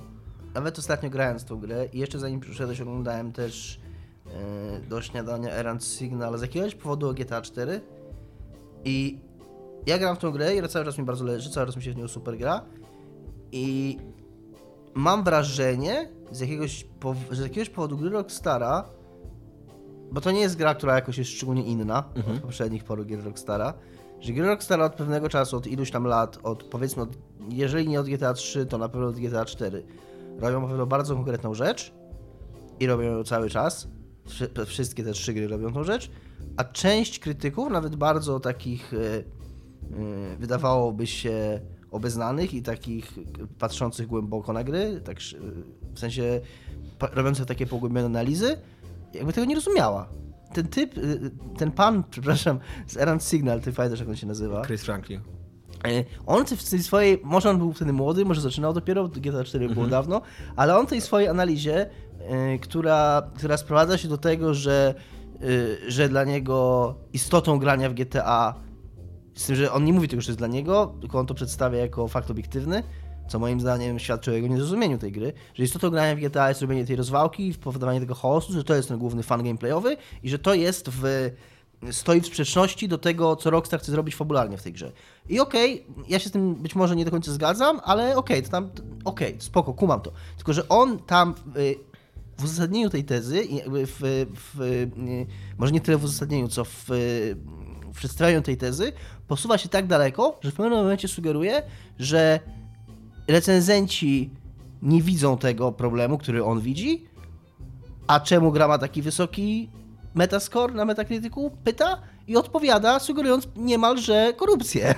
nawet ostatnio grając tą grę i jeszcze zanim przyszedłeś oglądałem też e, do śniadania Errant Signal z jakiegoś powodu o GTA 4 i ja gram w tą grę i cały czas mi bardzo leży, cały czas mi się w nią super gra. I mam wrażenie z jakiegoś, pow- z jakiegoś powodu gry Rockstara bo to nie jest gra, która jakoś jest szczególnie inna od poprzednich paru gier Rockstara, że gry Rockstara od pewnego czasu, od iluś tam lat, od powiedzmy, od, jeżeli nie od GTA 3, to na pewno od GTA 4, robią na bardzo konkretną rzecz i robią ją cały czas. Wszy- Wszystkie te trzy gry robią tą rzecz, a część krytyków, nawet bardzo takich e, e, wydawałoby się obeznanych i takich patrzących głęboko na gry, tak sz- w sensie robiąca takie pogłębione analizy, jakby tego nie rozumiała. Ten typ, ten pan, [LAUGHS] przepraszam, z Errand Signal, ty pamiętasz jak on się nazywa? Chris Franklin. E, On w tej swojej, może on był wtedy młody, może zaczynał dopiero, GTA 4 było dawno, ale on w tej swojej analizie, e, która, która sprowadza się do tego, że, e, że dla niego istotą grania w GTA, z tym, że on nie mówi tego, że jest dla niego, tylko on to przedstawia jako fakt obiektywny, co moim zdaniem świadczy o jego niezrozumieniu tej gry, że istotą grania w GTA jest robienie tej rozwałki, powodowanie tego chaosu, że to jest ten główny fan gameplayowy i że to jest w stoi w sprzeczności do tego, co Rockstar chce zrobić fabularnie w tej grze. I okej, ja się z tym być może nie do końca zgadzam, ale okej, to tam, okej, spoko, kumam to. Tylko, że on tam y, w uzasadnieniu tej tezy, w, w, y, może nie tyle w uzasadnieniu, co w, y, w przedstawianiu tej tezy, posuwa się tak daleko, że w pewnym momencie sugeruje, że recenzenci nie widzą tego problemu, który on widzi, a czemu gra ma taki wysoki metascore na Metacriticu? Pyta i odpowiada, sugerując niemal, że korupcję. [LAUGHS]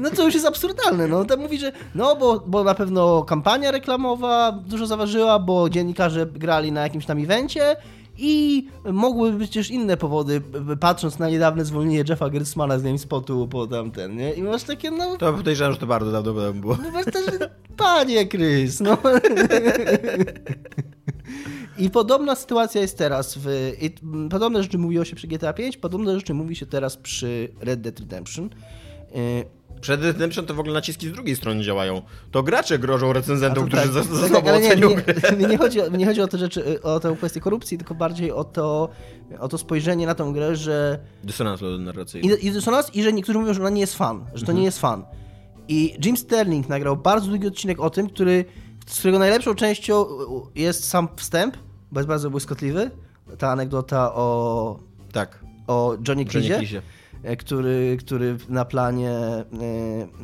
No to już jest absurdalne. No tam mówi, że no bo, bo na pewno kampania reklamowa dużo zaważyła, bo dziennikarze grali na jakimś tam evencie i mogłyby być też inne powody, patrząc na niedawne zwolnienie Jeffa Gertzmana z GameSpotu po tamten, nie? I masz takie, no... To podejrzewam, że to bardzo dawno było. No masz też, panie Krys, no... [LAUGHS] I podobna sytuacja jest teraz w... I podobne rzeczy mówiło się przy GTA 5, podobne rzeczy mówi się teraz przy Red Dead Redemption. Przed Redemption to w ogóle naciski z drugiej strony działają. To gracze grożą recenzentom, to którzy tak, za, za tak, nie, ocenią [LAUGHS] nie, chodzi, o- nie chodzi o te rzeczy, o tę kwestię korupcji, tylko bardziej o to, o to spojrzenie na tą grę, że Dysonans narracyjny. i, i dysonans, i że niektórzy mówią, że ona nie jest fan, że to nie jest fan. I Jim Sterling nagrał bardzo długi odcinek o tym, który, z którego najlepszą częścią jest sam wstęp, bo jest bardzo błyskotliwy. Ta anegdota o, Tak. o Johnny Cleese, który, który na planie e,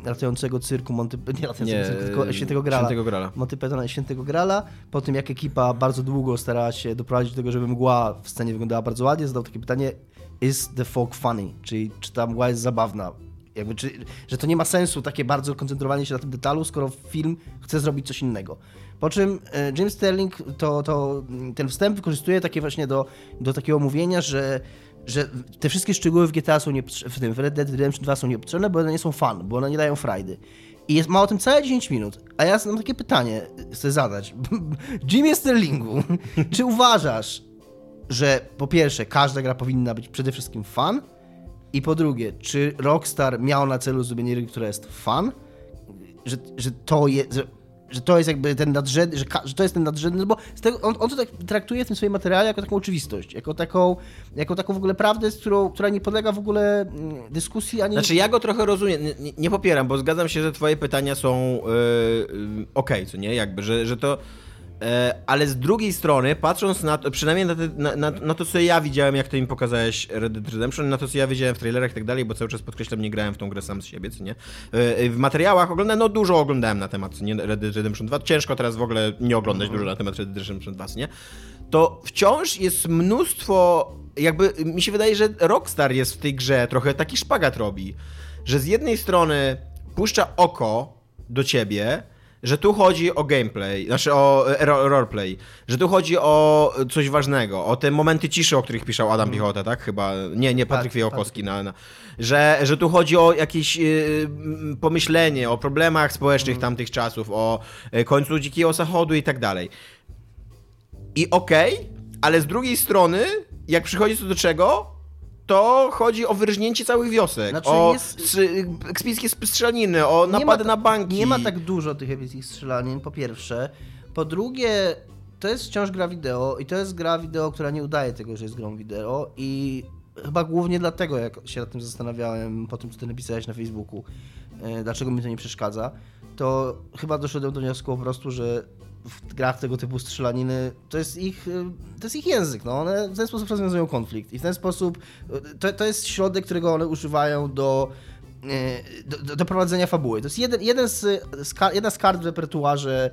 ratującego cyrku Monty... Nie ratującego Nie, cyrku, tylko Świętego Grala. Świętego Grala. Monty Pythona i Świętego Grala. Po tym, jak ekipa bardzo długo starała się doprowadzić do tego, żeby mgła w scenie wyglądała bardzo ładnie, zadał takie pytanie, is the fog funny? Czyli czy ta mgła jest zabawna? Jakby, czy, że to nie ma sensu takie bardzo koncentrowanie się na tym detalu, skoro film chce zrobić coś innego. Po czym e, James Sterling to, to, ten wstęp wykorzystuje takie właśnie do, do takiego mówienia, że, że te wszystkie szczegóły w GTA są nie, w tym w Red Dead Redemption 2 są niepotrzebne, bo one nie są fan, bo one nie dają frajdy. I jest, ma o tym całe 10 minut. A ja mam takie pytanie, chcę zadać. [LAUGHS] Jimmy Sterlingu, [LAUGHS] czy uważasz, że po pierwsze każda gra powinna być przede wszystkim fan? I po drugie, czy Rockstar miał na celu zrobienie gry, która jest fan? Że, że to jest... że to jest jakby ten nadrzędny, że, że to jest ten nadrzędny, no bo tego, on, on to tak traktuje w tym swoim materiale jako taką oczywistość, jako taką, jako taką w ogóle prawdę, z którą, która nie podlega w ogóle mm, dyskusji ani... Znaczy ja go trochę rozumiem, nie, nie, popieram, bo zgadzam się, że twoje pytania są yy, okej, co nie, jakby, że, że to... e, ale z drugiej strony, patrząc na to, przynajmniej na, te, na, na, na to, co ja widziałem, jak to im pokazałeś Red Dead Redemption, na to, co ja widziałem w trailerach i tak dalej, bo cały czas podkreślam, nie grałem w tą grę sam z siebie, co nie? E, w materiałach oglądałem, no dużo oglądałem na temat, nie? Red Dead Redemption 2. Ciężko teraz w ogóle nie oglądać dużo na temat Red Dead Redemption 2, co nie? To wciąż jest mnóstwo, jakby mi się wydaje, że Rockstar jest w tej grze trochę taki szpagat robi, że z jednej strony puszcza oko do ciebie, że tu chodzi o gameplay, znaczy o e, ro- roleplay, że tu chodzi o coś ważnego, o te momenty ciszy, o których pisał Adam Piechota, tak? Chyba, nie, nie Patryk Tak, Fijałkowski, na, na, że, że tu chodzi o jakieś y, pomyślenie, o problemach społecznych tamtych czasów, o y, końcu Dzikiego Zachodu i tak dalej. I okej, ale z drugiej strony, jak przychodzi co do czego, to chodzi o wyrżnięcie całych wiosek, Znaczy o jest- ekspickie strzelaniny, o napady ta- na banki. Nie ma tak dużo tych epickich strzelanin, po pierwsze. Po drugie, to jest wciąż gra wideo i to jest gra wideo, która nie udaje tego, że jest grą wideo i chyba głównie dlatego, jak się nad tym zastanawiałem po tym, co ty napisałeś na Facebooku, e, dlaczego mi to nie przeszkadza, to chyba doszedłem do wniosku po prostu, że w grach tego typu strzelaniny to jest ich, e, to jest ich język, no one w ten sposób rozwiązują konflikt i w ten sposób e, to, to jest środek, którego one używają do e, do, do, prowadzenia fabuły. To jest jeden, jeden z, z, jedna z kart w repertuarze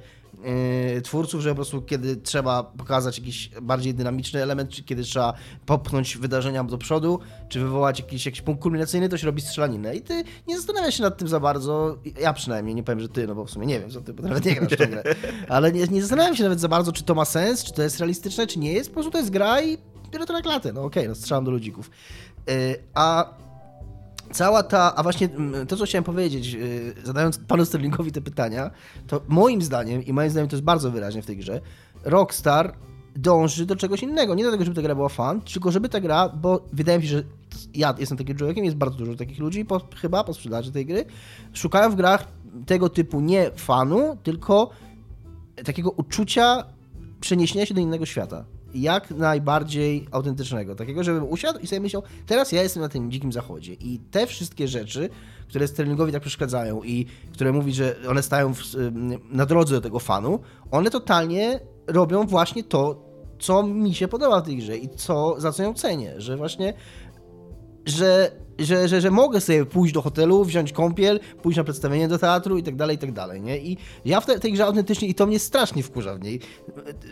twórców, że po prostu kiedy trzeba pokazać jakiś bardziej dynamiczny element, czy kiedy trzeba popchnąć wydarzenia do przodu, czy wywołać jakiś, jakiś punkt kulminacyjny, to się robi strzelaninę. I ty nie zastanawiasz się nad tym za bardzo, ja przynajmniej, nie powiem, że ty, no bo w sumie nie wiem, co ty, bo nawet nie grasz w grę, [LAUGHS] ale nie, nie zastanawiam się nawet za bardzo, czy to ma sens, czy to jest realistyczne, czy nie jest, po prostu to jest gra i biorę to na klatę, no okej, okay, no strzelam do ludzików. Yy, a cała ta, a właśnie mm, to, co chciałem powiedzieć, yy, zadając panu Sterlingowi te pytania, to moim zdaniem, i moim zdaniem to jest bardzo wyraźnie w tej grze, Rockstar dąży do czegoś innego. Nie do tego, żeby ta gra była fan, tylko żeby ta gra, bo wydaje mi się, że ja jestem takim człowiekiem, jest bardzo dużo takich ludzi, po, chyba po sprzedaży tej gry, szukają w grach tego typu nie fanu, tylko takiego uczucia przeniesienia się do innego świata jak najbardziej autentycznego. Takiego, żebym usiadł i sobie myślał, teraz ja jestem na tym dzikim zachodzie i te wszystkie rzeczy, które Sterlingowi tak przeszkadzają i które mówi, że one stają w, na drodze do tego fanu, one totalnie robią właśnie to, co mi się podoba w tej grze i co, za co ją cenię, że właśnie, że że, że, że mogę sobie pójść do hotelu, wziąć kąpiel, pójść na przedstawienie do teatru i tak dalej, i tak dalej, nie? I ja w tej, grze autentycznie, i to mnie strasznie wkurza w niej,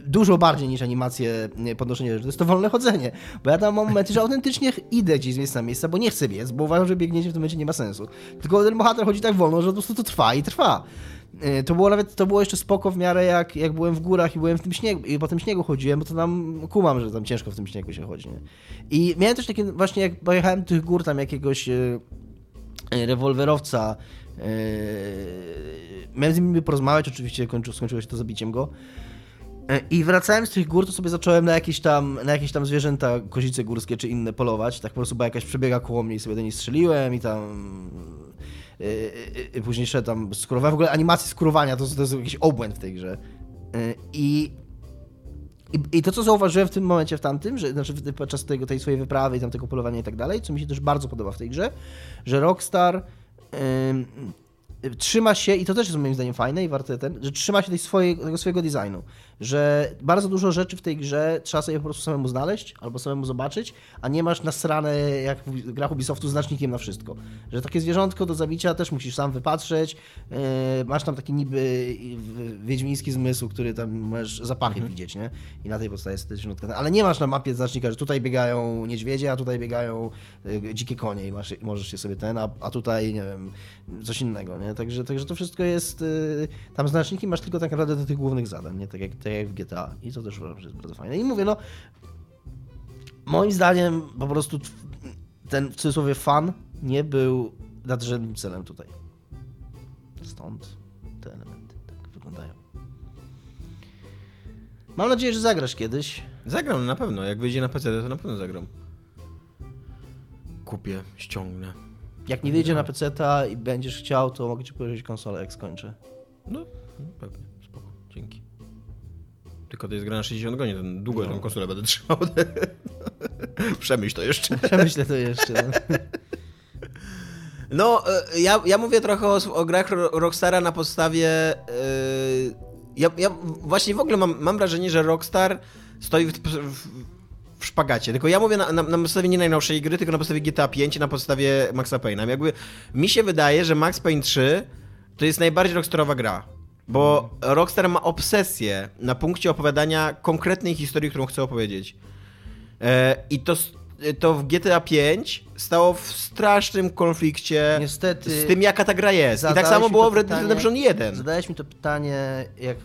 dużo bardziej niż animacje podnoszenie rzeczy, to jest to wolne chodzenie, bo ja tam mam momenty, że autentycznie idę gdzieś z miejsca na miejsca, bo nie chcę biec, bo uważam, że biegnięcie w tym momencie nie ma sensu. Tylko ten bohater chodzi tak wolno, że po prostu to trwa i trwa. Y, to było nawet, to było jeszcze spoko w miarę jak, jak byłem w górach i byłem w tym śniegu, i po tym śniegu chodziłem, bo to tam kumam, że tam ciężko w tym śniegu się chodzi, nie? I miałem też takie, właśnie jak pojechałem tych gór tam jakiegoś yy, rewolwerowca, yy, miałem z nim porozmawiać, oczywiście kończyło, skończyło się to zabiciem go, i wracałem z tych gór, to sobie zacząłem na jakieś tam, na jakieś tam zwierzęta, kozice górskie czy inne polować. Tak po prostu, bo jakaś przebiega koło mnie i sobie do niej strzeliłem i tam yy, później szedł tam skurowałem. W ogóle animacje skurowania to, to jest jakiś obłęd w tej grze. Yy, I, i, to, co zauważyłem w tym momencie, w tamtym, że znaczy podczas tego, tej swojej wyprawy i tam tego polowania i tak dalej, co mi się też bardzo podoba w tej grze, że Rockstar yy, trzyma się, i to też jest moim zdaniem fajne i warte ten, że trzyma się tej swojej, tego swojego designu że bardzo dużo rzeczy w tej grze trzeba sobie po prostu samemu znaleźć albo samemu zobaczyć, a nie masz nasrane jak w grach Ubisoftu znacznikiem na wszystko. Że takie zwierzątko do zabicia też musisz sam wypatrzeć, yy, masz tam taki niby wiedźmiński zmysł, który tam możesz zapachy mhm. widzieć, nie? I na tej podstawie jest zwierzątka. Ale nie masz na mapie znacznika, że tutaj biegają niedźwiedzie, a tutaj biegają yy, dzikie konie i masz, możesz się sobie ten, a, a tutaj, nie wiem, coś innego, nie? Także, także to wszystko jest... Yy, tam znaczniki masz tylko tak naprawdę do tych głównych zadań, nie? Tak jak tak jak w GTA. I to też jest bardzo fajne. I mówię, no, moim zdaniem po prostu ten w cudzysłowie fan nie był nadrzędnym celem tutaj. Stąd te elementy tak wyglądają. Mam nadzieję, że zagrasz kiedyś. Zagram na pewno. Jak wyjdzie na PC, to na pewno zagram. Kupię, ściągnę. Jak nie wyjdzie na PC i będziesz chciał, to mogę ci pożyczyć konsolę, jak skończę. No, pewnie. Spoko. Dzięki. Tylko to jest gra na 60 godzin, to długo no. tą konsolę będę trzymał. [LAUGHS] Przemyśl to jeszcze. [LAUGHS] Przemyślę to jeszcze. No, no e, ja, ja mówię trochę o, o grach Rockstara na podstawie... Yy, ja, ja właśnie w ogóle mam, mam wrażenie, że Rockstar stoi w, w, w szpagacie. Tylko ja mówię na, na, na, podstawie nie najnowszej gry, tylko na podstawie GTA 5 na podstawie Maxa Payne'a. Jakby mi się wydaje, że Max Payne 3 to jest najbardziej rockstarowa gra. Bo Rockstar ma obsesję na punkcie opowiadania konkretnej historii, którą chce opowiedzieć. E, I to, to w GTA 5 stało w strasznym konflikcie Niestety, z tym, jaka ta gra jest. I tak samo było w Red Dead Redemption 1. Zadałeś mi to pytanie, jak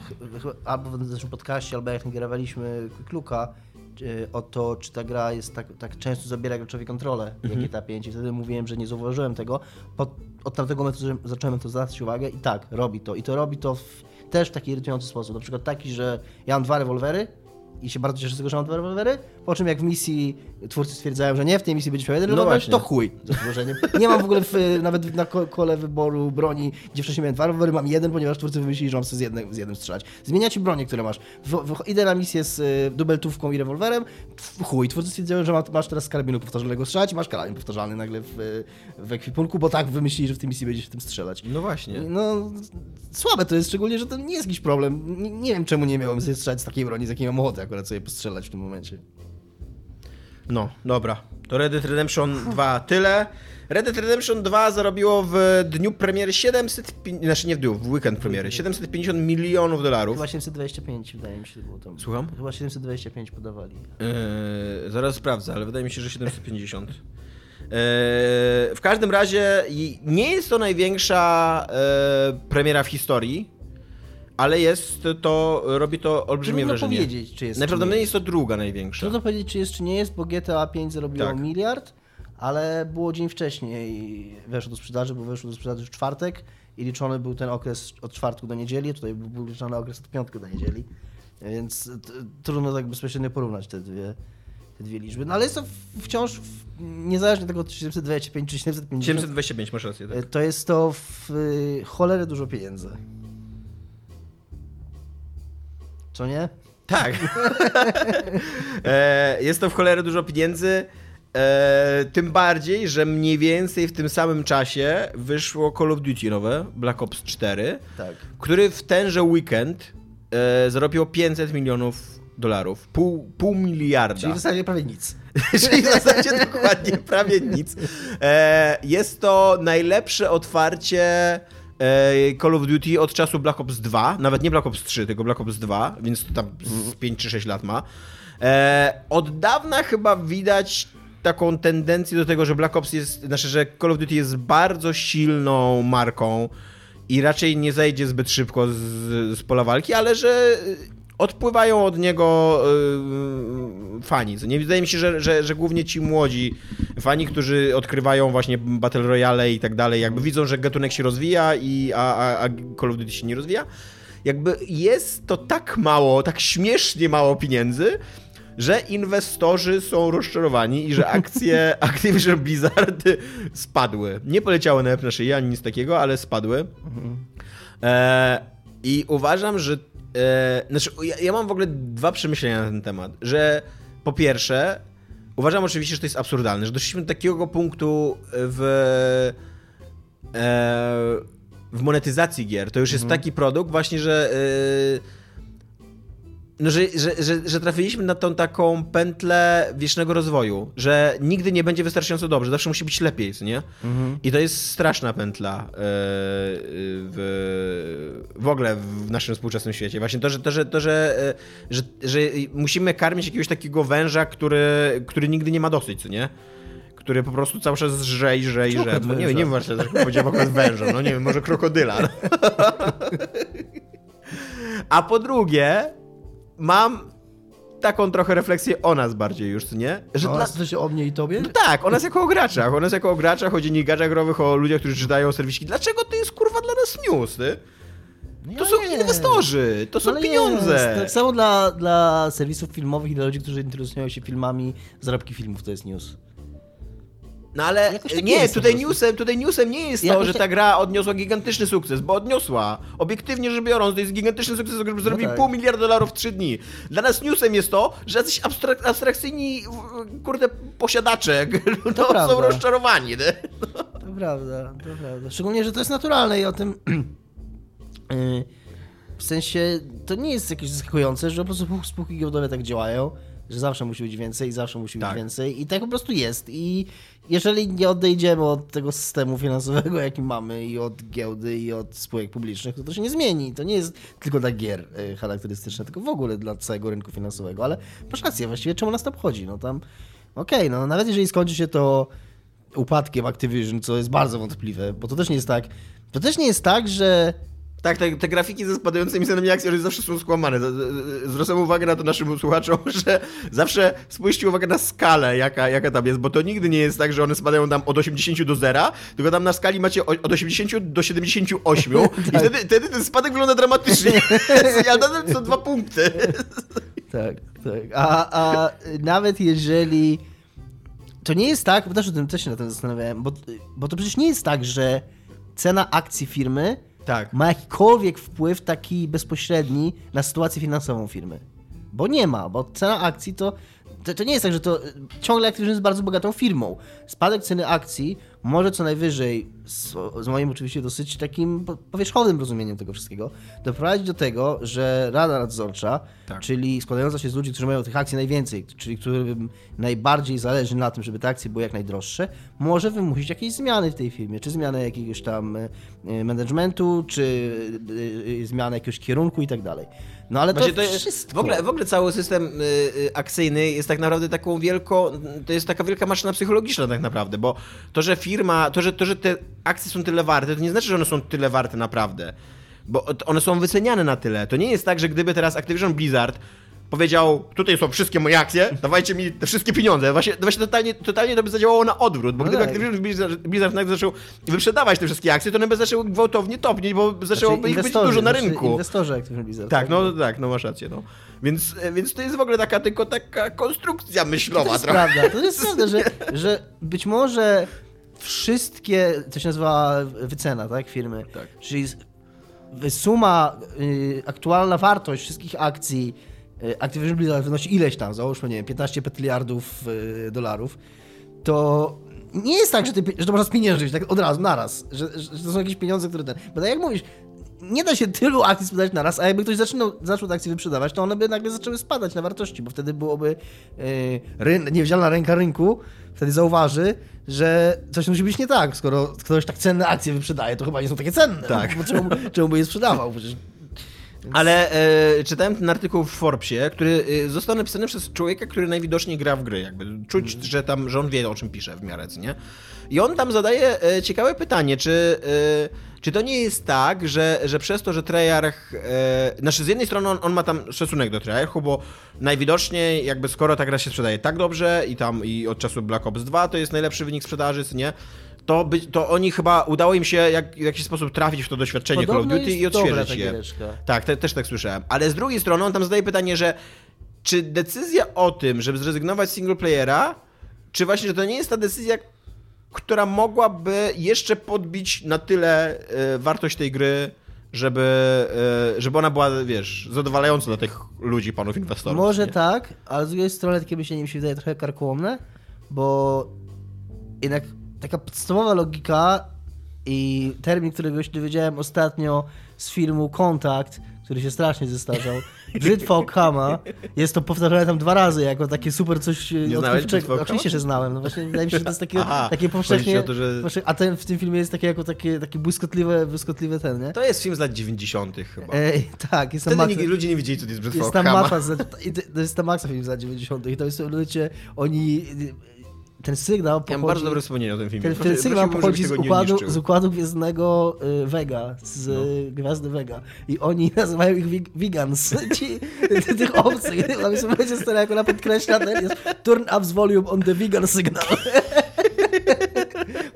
albo w naszym podcaście, albo jak nagrywaliśmy Kluka, o to, czy ta gra jest tak, tak często zabiera graczowi kontrolę, jak mm GTA 5 i wtedy mówiłem, że nie zauważyłem tego. Po, od tamtego momentu zacząłem to zwracać uwagę i tak, robi to. I to robi to w, też w taki irytujący sposób. Na przykład taki, że ja mam dwa rewolwery, i się bardzo cieszę z tego, że mam dwa rewolwery, po czym jak w misji twórcy stwierdzają, że nie, w tej misji będzie miał jeden no to chuj. Nie mam w ogóle w, nawet na kole wyboru broni, gdzie wcześniej miałem dwa rewolwery, mam jeden, ponieważ twórcy wymyślili, że mam sobie z, jednym, z jednym strzelać. Zmieniacie bronię, które masz. W, w, idę na misję z y, dubeltówką i rewolwerem, chuj. Twórcy stwierdzają, że masz teraz z karabinu powtarzalnego strzelać masz karabin powtarzalny nagle w, w ekwipunku, bo tak wymyślili, że w tej misji będziesz w tym strzelać. No właśnie. No, słabe to jest, szczególnie, że to nie jest jakiś problem. Nie, nie wiem, czemu nie miałem sobie strzelać z takiej broni, z jakiej mam ochotę akurat sobie postrzelać w tym momencie. No, dobra. To Red Dead Redemption 2 tyle. Red Dead Redemption 2 zarobiło w dniu premiery 750, znaczy nie w dniu, w weekend premiery, 750 milionów dolarów. Chyba 725 wydaje mi się było to. Słucham? Chyba 725 podawali. Eee, zaraz sprawdzę, ale wydaje mi się, że 750. Eee, w każdym razie nie jest to największa e, premiera w historii, ale jest to, robi to olbrzymie Trudno wrażenie. powiedzieć, czy jest, Najprawdopodobniej nie jest to druga największa. Trudno powiedzieć, czy jest, czy nie jest, bo GTA 5 zarobiło Tak. miliard, ale było dzień wcześniej weszło do sprzedaży, bo weszło do sprzedaży w czwartek i liczony był ten okres od czwartku do niedzieli, tutaj był, liczony okres od piątku do niedzieli, więc trudno tak bezpośrednio porównać te dwie, te dwie liczby. No ale jest to wciąż, w, niezależnie od tego, czy 725 czy 750, 725, masz rację, tak. to jest to w y, cholerę dużo pieniędzy. Co nie? Tak. [LAUGHS] e, jest to w cholerę dużo pieniędzy. E, tym bardziej, że mniej więcej w tym samym czasie wyszło Call of Duty nowe, Black Ops 4, Tak. który w tenże weekend e, zarobiło 500 milionów dolarów. Pół, pół miliarda. Czyli w zasadzie prawie nic. [LAUGHS] Czyli w zasadzie [LAUGHS] dokładnie prawie nic. E, jest to najlepsze otwarcie Call of Duty od czasu Black Ops 2, nawet nie Black Ops 3, tylko Black Ops 2, więc to tam z 5 czy 6 lat ma. Od dawna chyba widać taką tendencję do tego, że Black Ops jest, znaczy, że Call of Duty jest bardzo silną marką i raczej nie zejdzie zbyt szybko z, z pola walki, ale że odpływają od niego yy, fani. Nie wydaje mi się, że, że, że głównie ci młodzi fani, którzy odkrywają właśnie Battle Royale i tak dalej, jakby widzą, że gatunek się rozwija, i, a, a, a Call of Duty się nie rozwija. Jakby jest to tak mało, tak śmiesznie mało pieniędzy, że inwestorzy są rozczarowani i że akcje [LAUGHS] Activision Blizzard spadły. Nie poleciały nawet na szyję, ani nic takiego, ale spadły. E, I uważam, że. E, znaczy, ja, ja mam w ogóle dwa przemyślenia na ten temat. Że po pierwsze, uważam oczywiście, że to jest absurdalne, że doszliśmy do takiego punktu w. E, w monetyzacji gier. To już jest taki produkt, właśnie, że. E, no, że, że, że, że trafiliśmy na tą taką pętlę wiecznego rozwoju, że nigdy nie będzie wystarczająco dobrze, zawsze musi być lepiej, co nie? I to jest straszna pętla e, w, w ogóle w naszym współczesnym świecie. Właśnie to, że, to, że, to, że, e, że, że musimy karmić jakiegoś takiego węża, który, który nigdy nie ma dosyć, co nie? Który po prostu cały czas żre i żre i żre. No, nie wiem, nie wiem węża? właśnie, dlaczego powiedziałem akurat węża. No nie wiem, może krokodyla. [LAUGHS] A po drugie, mam taką trochę refleksję o nas bardziej już, nie? Że No, dla... to się o mnie i tobie? No tak, o nas jako o graczach. O nas jako o graczach, o dziennikarzach growych, o ludziach, którzy czytają serwisiki. Dlaczego to jest kurwa dla nas news, ty? No To ja są inwestorzy, to są Ale pieniądze. Jest. Tak samo dla, dla serwisów filmowych i dla ludzi, którzy interesują się filmami, zarobki filmów to jest news. No ale tak nie, tutaj newsem, tutaj newsem nie jest to, Jakoś że tak- ta gra odniosła gigantyczny sukces, bo odniosła. Obiektywnie rzecz biorąc, to jest gigantyczny sukces, żeby zrobić tak. pół miliarda dolarów w trzy dni. Dla nas newsem jest to, że jacyś abstrak abstrakcyjni, kurde, posiadacze [LAUGHS] no, są prawda. rozczarowani. Nie? To prawda, to prawda. Szczególnie, że to jest naturalne i o tym... yy, [CLEARS THROAT] w sensie, to nie jest jakieś zaskakujące, że po prostu spółki giełdowe tak działają, że zawsze musi być więcej, zawsze musi być Tak. więcej i tak po prostu jest. I jeżeli nie odejdziemy od tego systemu finansowego, jaki mamy i od giełdy i od spółek publicznych, to to się nie zmieni. To nie jest tylko dla gier y, charakterystyczne, tylko w ogóle dla całego rynku finansowego. Ale masz rację, właściwie czemu nas to obchodzi? No tam, okej, no nawet jeżeli skończy się to upadkiem Activision, co jest bardzo wątpliwe, bo to też nie jest tak, to też nie jest tak, że Tak, te, te grafiki ze spadającymi cenami akcji zawsze są skłamane. Zwracam uwagę na to naszym słuchaczom, [LAUGHS] że zawsze spójrzcie uwagę na skalę, jaka, jaka tam jest, bo to nigdy nie jest tak, że one spadają tam od 80 do 0, tylko tam na skali macie od 80 do 78 [LAUGHS] i wtedy, wtedy ten spadek wygląda dramatycznie. [LAUGHS] Ale nadal są dwa punkty. Tak, tak. A, a nawet jeżeli. To nie jest tak, bo też o tym też się na tym zastanawiałem, bo, bo to przecież nie jest tak, że cena akcji firmy Tak. ma jakikolwiek wpływ taki bezpośredni na sytuację finansową firmy. Bo nie ma, bo cena akcji to. To, to nie jest tak, że to ciągle Activision jest bardzo bogatą firmą. Spadek ceny akcji może co najwyżej z, z moim oczywiście dosyć takim po- powierzchownym rozumieniem tego wszystkiego, doprowadzić do tego, że Rada Nadzorcza, Tak. czyli składająca się z ludzi, którzy mają tych akcji najwięcej, czyli którym najbardziej zależy na tym, żeby te akcje były jak najdroższe, może wymusić jakieś zmiany w tej firmie, czy zmianę jakiegoś tam e, e, managementu, czy e, zmianę jakiegoś kierunku i tak dalej. No ale Właśnie to, to jest, wszystko... w, ogóle, w ogóle cały system y, y, akcyjny jest tak naprawdę taką wielką, to jest taka wielka maszyna psychologiczna tak naprawdę, bo to, że firma, to, że, to, że te akcje są tyle warte, to nie znaczy, że one są tyle warte naprawdę, bo one są wyceniane na tyle. To nie jest tak, że gdyby teraz Activision Blizzard powiedział, tutaj są wszystkie moje akcje, dawajcie mi te wszystkie pieniądze. Właśnie, właśnie totalnie, totalnie to by zadziałało na odwrót, bo No gdyby tak. Activision Blizzard, nagle zaczął wyprzedawać te wszystkie akcje, to one by zaczęły gwałtownie topnieć, bo zaczęłoby ich być dużo na znaczy rynku. Inwestorzy Activision Blizzard. Tak, no tak, no masz rację, no. Więc, e, więc to jest w ogóle taka tylko taka konstrukcja To myślowa jest trochę. prawda, to jest [LAUGHS] prawda, że, że być może wszystkie, to się nazywa wycena, tak, firmy, Tak. czyli suma, y, aktualna wartość wszystkich akcji Activision Blizzard wynosi ileś tam, załóżmy, nie wiem, 15 petyliardów y, dolarów, to nie jest tak, że, ty, że to można spieniężyć tak od razu, naraz, że, że to są jakieś pieniądze, które ten... Bo tak jak mówisz, nie da się tylu akcji sprzedać naraz, a jakby ktoś zaczynał, zaczął te akcje wyprzedawać, to one by nagle zaczęły spadać na wartości, bo wtedy byłoby yy, niewidzialna ręka rynku, wtedy zauważy, że coś musi być nie tak, skoro ktoś tak cenne akcje wyprzedaje, to chyba nie są takie cenne. Tak. Bo czemu, czemu by je sprzedawał? Przecież Ale e, czytałem ten artykuł w Forbesie, który e, został napisany przez człowieka, który najwidoczniej gra w gry. Jakby czuć, że tam, że on wie o czym pisze w miarę, co nie? I on tam zadaje e, ciekawe pytanie, czy, e, czy to nie jest tak, że, że przez to, że Treyarch, e, znaczy z jednej strony on, on ma tam szacunek do Treyarchu, bo najwidoczniej jakby skoro ta gra się sprzedaje tak dobrze i tam i od czasu Black Ops 2 to jest najlepszy wynik sprzedaży, co nie? To, by, to oni chyba udało im się jak, w jakiś sposób trafić w to doświadczenie Call of Podobno Duty i odświeżyć je. giereczka. Tak, te, też tak słyszałem. Ale z drugiej strony on tam zadaje pytanie, że czy decyzja o tym, żeby zrezygnować z singleplayera, czy właśnie, że to nie jest ta decyzja, która mogłaby jeszcze podbić na tyle e, wartość tej gry, żeby, e, żeby ona była, wiesz, zadowalająca dla tych ludzi, panów inwestorów. Może nie? tak, ale z drugiej strony takie myślenie mi się wydaje trochę karkołomne, bo jednak taka podstawowa logika i termin, którego się dowiedziałem ostatnio z filmu Kontakt, który się strasznie zestarzał, Brzydwa Kama, jest to powtarzane tam dwa razy jako takie super coś Nie znałeś Okama? Oczywiście, że znałem. No właśnie wydaje mi się, że to jest takie, Aha, takie powszechnie... o to, że- A ten, w tym filmie jest takie jako takie, takie błyskotliwe, błyskotliwe ten, nie? To jest film z lat 90. chyba. Ej, tak, jest tam Wtedy Max- nikt, ludzie nie wiedzieli, co to jest Brzydwa jest tam Okama. mapa, z, to- jest tam Maxa film z lat 90. i to jest ludzie, oni, ten sygnał Ja pochodzi, mam bardzo dobre wspomnienie o tym filmie. ten, ten sygnał pochodzi z układu, z układu gwiezdnego y, Vega, z y, gwiazdy Vega. I oni [LAUGHS] nazywają ich vegans, [LAUGHS] ci, tych obcych, tam jest będzie stary, jak ona podkreśla, ten jest turn up volume on the vegan signal. [LAUGHS]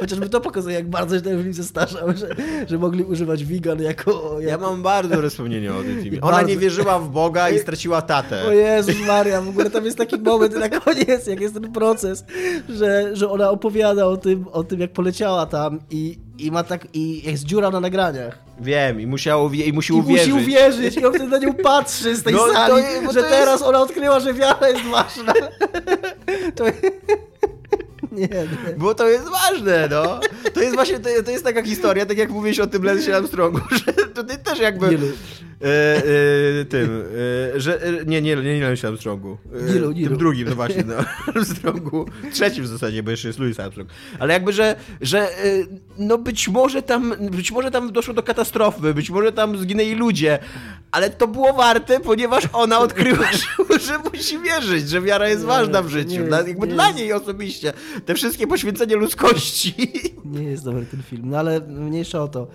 Chociażby to pokazuje, jak bardzo się ten film zestarzał, że, że mogli używać vegan jako... Ja jako... mam bardzo dobre wspomnienie o tym filmie. Ona Bardzo. nie wierzyła w Boga i straciła tatę. O Jezus Maria, w ogóle tam jest taki moment na koniec, jak jest ten proces, że, że ona opowiada o tym, o tym jak poleciała tam i, i ma tak, i jest dziura na nagraniach. Wiem, i, musiał, i musi I uwierzyć. musi uwierzyć i on wtedy na nią patrzy z tej No, to sali, bo że to teraz jest- ona odkryła, że wiara jest ważna. [LAUGHS] To... [LAUGHS] Nie, nie. Bo to jest ważne, no. To jest właśnie, to, to jest taka historia, tak jak mówiłeś o tym Lensie Armstrongu, [LAUGHS] że tutaj też jakby... Nilu. E, e, tym, e, że... Nie, nie, nie, nie Lensie Armstrongu. Nilu, Nilu. Tym drugim, no właśnie, no. [LAUGHS] Armstrongu. Trzecim w zasadzie, bo jeszcze jest Louis Armstrong. Ale jakby, że, że no być może tam, być może tam doszło do katastrofy, być może tam zginęli ludzie, ale to było warte, ponieważ ona odkryła, [LAUGHS] że, że musi wierzyć, że wiara jest Nie, ważna w życiu. Dla, jakby nie dla niej osobiście. Te wszystkie poświęcenie ludzkości. nie jest dobry ten film, no ale mniejsza o to.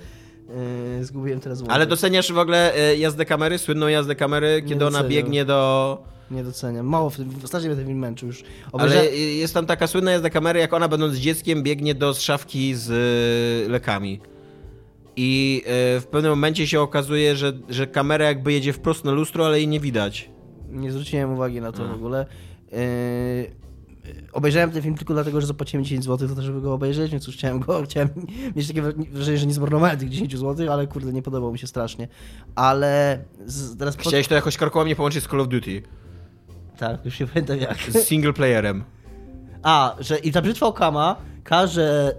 Yy, zgubiłem teraz wątek. Ale doceniasz w ogóle e, jazdę kamery, słynną jazdę kamery, kiedy ona biegnie do... Nie doceniam. Mało w tym, ostatnim mnie ten film męczył już. Ale Obejrza... e, jest tam taka słynna jazda kamery, jak ona będąc dzieckiem biegnie do szafki z lekami. I w pewnym momencie się okazuje, że, że kamera jakby jedzie wprost na lustro, ale jej nie widać. Nie zwróciłem uwagi na to A. w ogóle. Yy, obejrzałem ten film tylko dlatego, że zapłaciłem 10 zł za to, żeby go obejrzeć, więc już chciałem go, [LAUGHS] chciałem mieć takie wrażenie, że nie zmarnowałem tych 10 zł, ale kurde, nie podobał mi się strasznie. Ale z, teraz... po- Chciałeś to jakoś karkołomnie połączyć z Call of Duty. Tak, już nie pamiętam jak. Z single playerem. A, że i ta brzytwa Okama każę,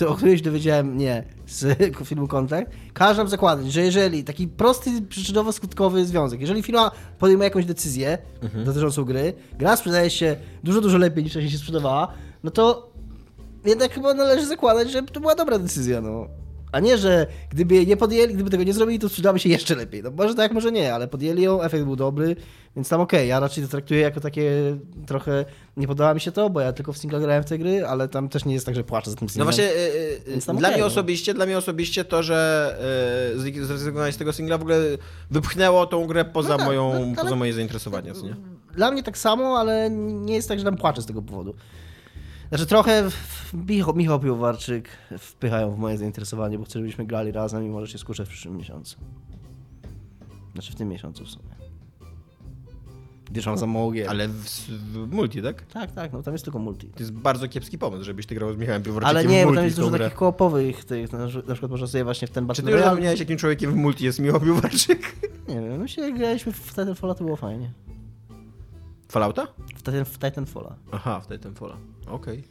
e, o której się dowiedziałem, nie, z [LAUGHS] filmu Kontakt, każę zakładać, że jeżeli taki prosty, przyczynowo-skutkowy związek, jeżeli firma podejmuje jakąś decyzję mhm. dotyczącą gry, gra sprzedaje się dużo, dużo lepiej niż wcześniej się sprzedawała, no to jednak chyba należy zakładać, że to była dobra decyzja, no. A nie, że gdyby jej nie podjęli, gdyby tego nie zrobili, to sprzedałaby się jeszcze lepiej. No może tak, może nie, ale podjęli ją, efekt był dobry, więc tam okej. Okay. Ja raczej to traktuję jako takie trochę... Nie podoba mi się to, bo ja tylko w singla grałem w te gry, ale tam też nie jest tak, że płaczę za tym singlem. No właśnie, yy, dla okay, mnie no. osobiście, dla mnie osobiście to, że yy, zrezygnowałeś z tego singla w ogóle wypchnęło tą grę poza, no tak, moją, no, poza moje zainteresowanie, co nie? Dla mnie tak samo, ale nie jest tak, że tam płaczę z tego powodu. Znaczy trochę Michał, Michał Piłowarczyk wpychają w moje zainteresowanie, bo chcę, żebyśmy grali razem i może się skuszę w przyszłym miesiącu. Znaczy w tym miesiącu w sumie. Gdyż mam za mało gier. Ale w, w, multi, tak? Tak, tak, no tam jest tylko multi. To jest bardzo kiepski pomysł, żebyś ty grał z Michałem Piłowarczykiem Ale nie, bo tam jest dużo takich koopowych tych, na, przykład można sobie właśnie w ten Battle Czy ty już zapomniałeś, jakim człowiekiem w multi jest Michał Piłowarczyk? Nie wiem, myślę, że graliśmy w Titanfalla, to było fajnie. Fallouta? W, Titan, w Titanfalla. Aha, w Titanfalla. Okej. Okay.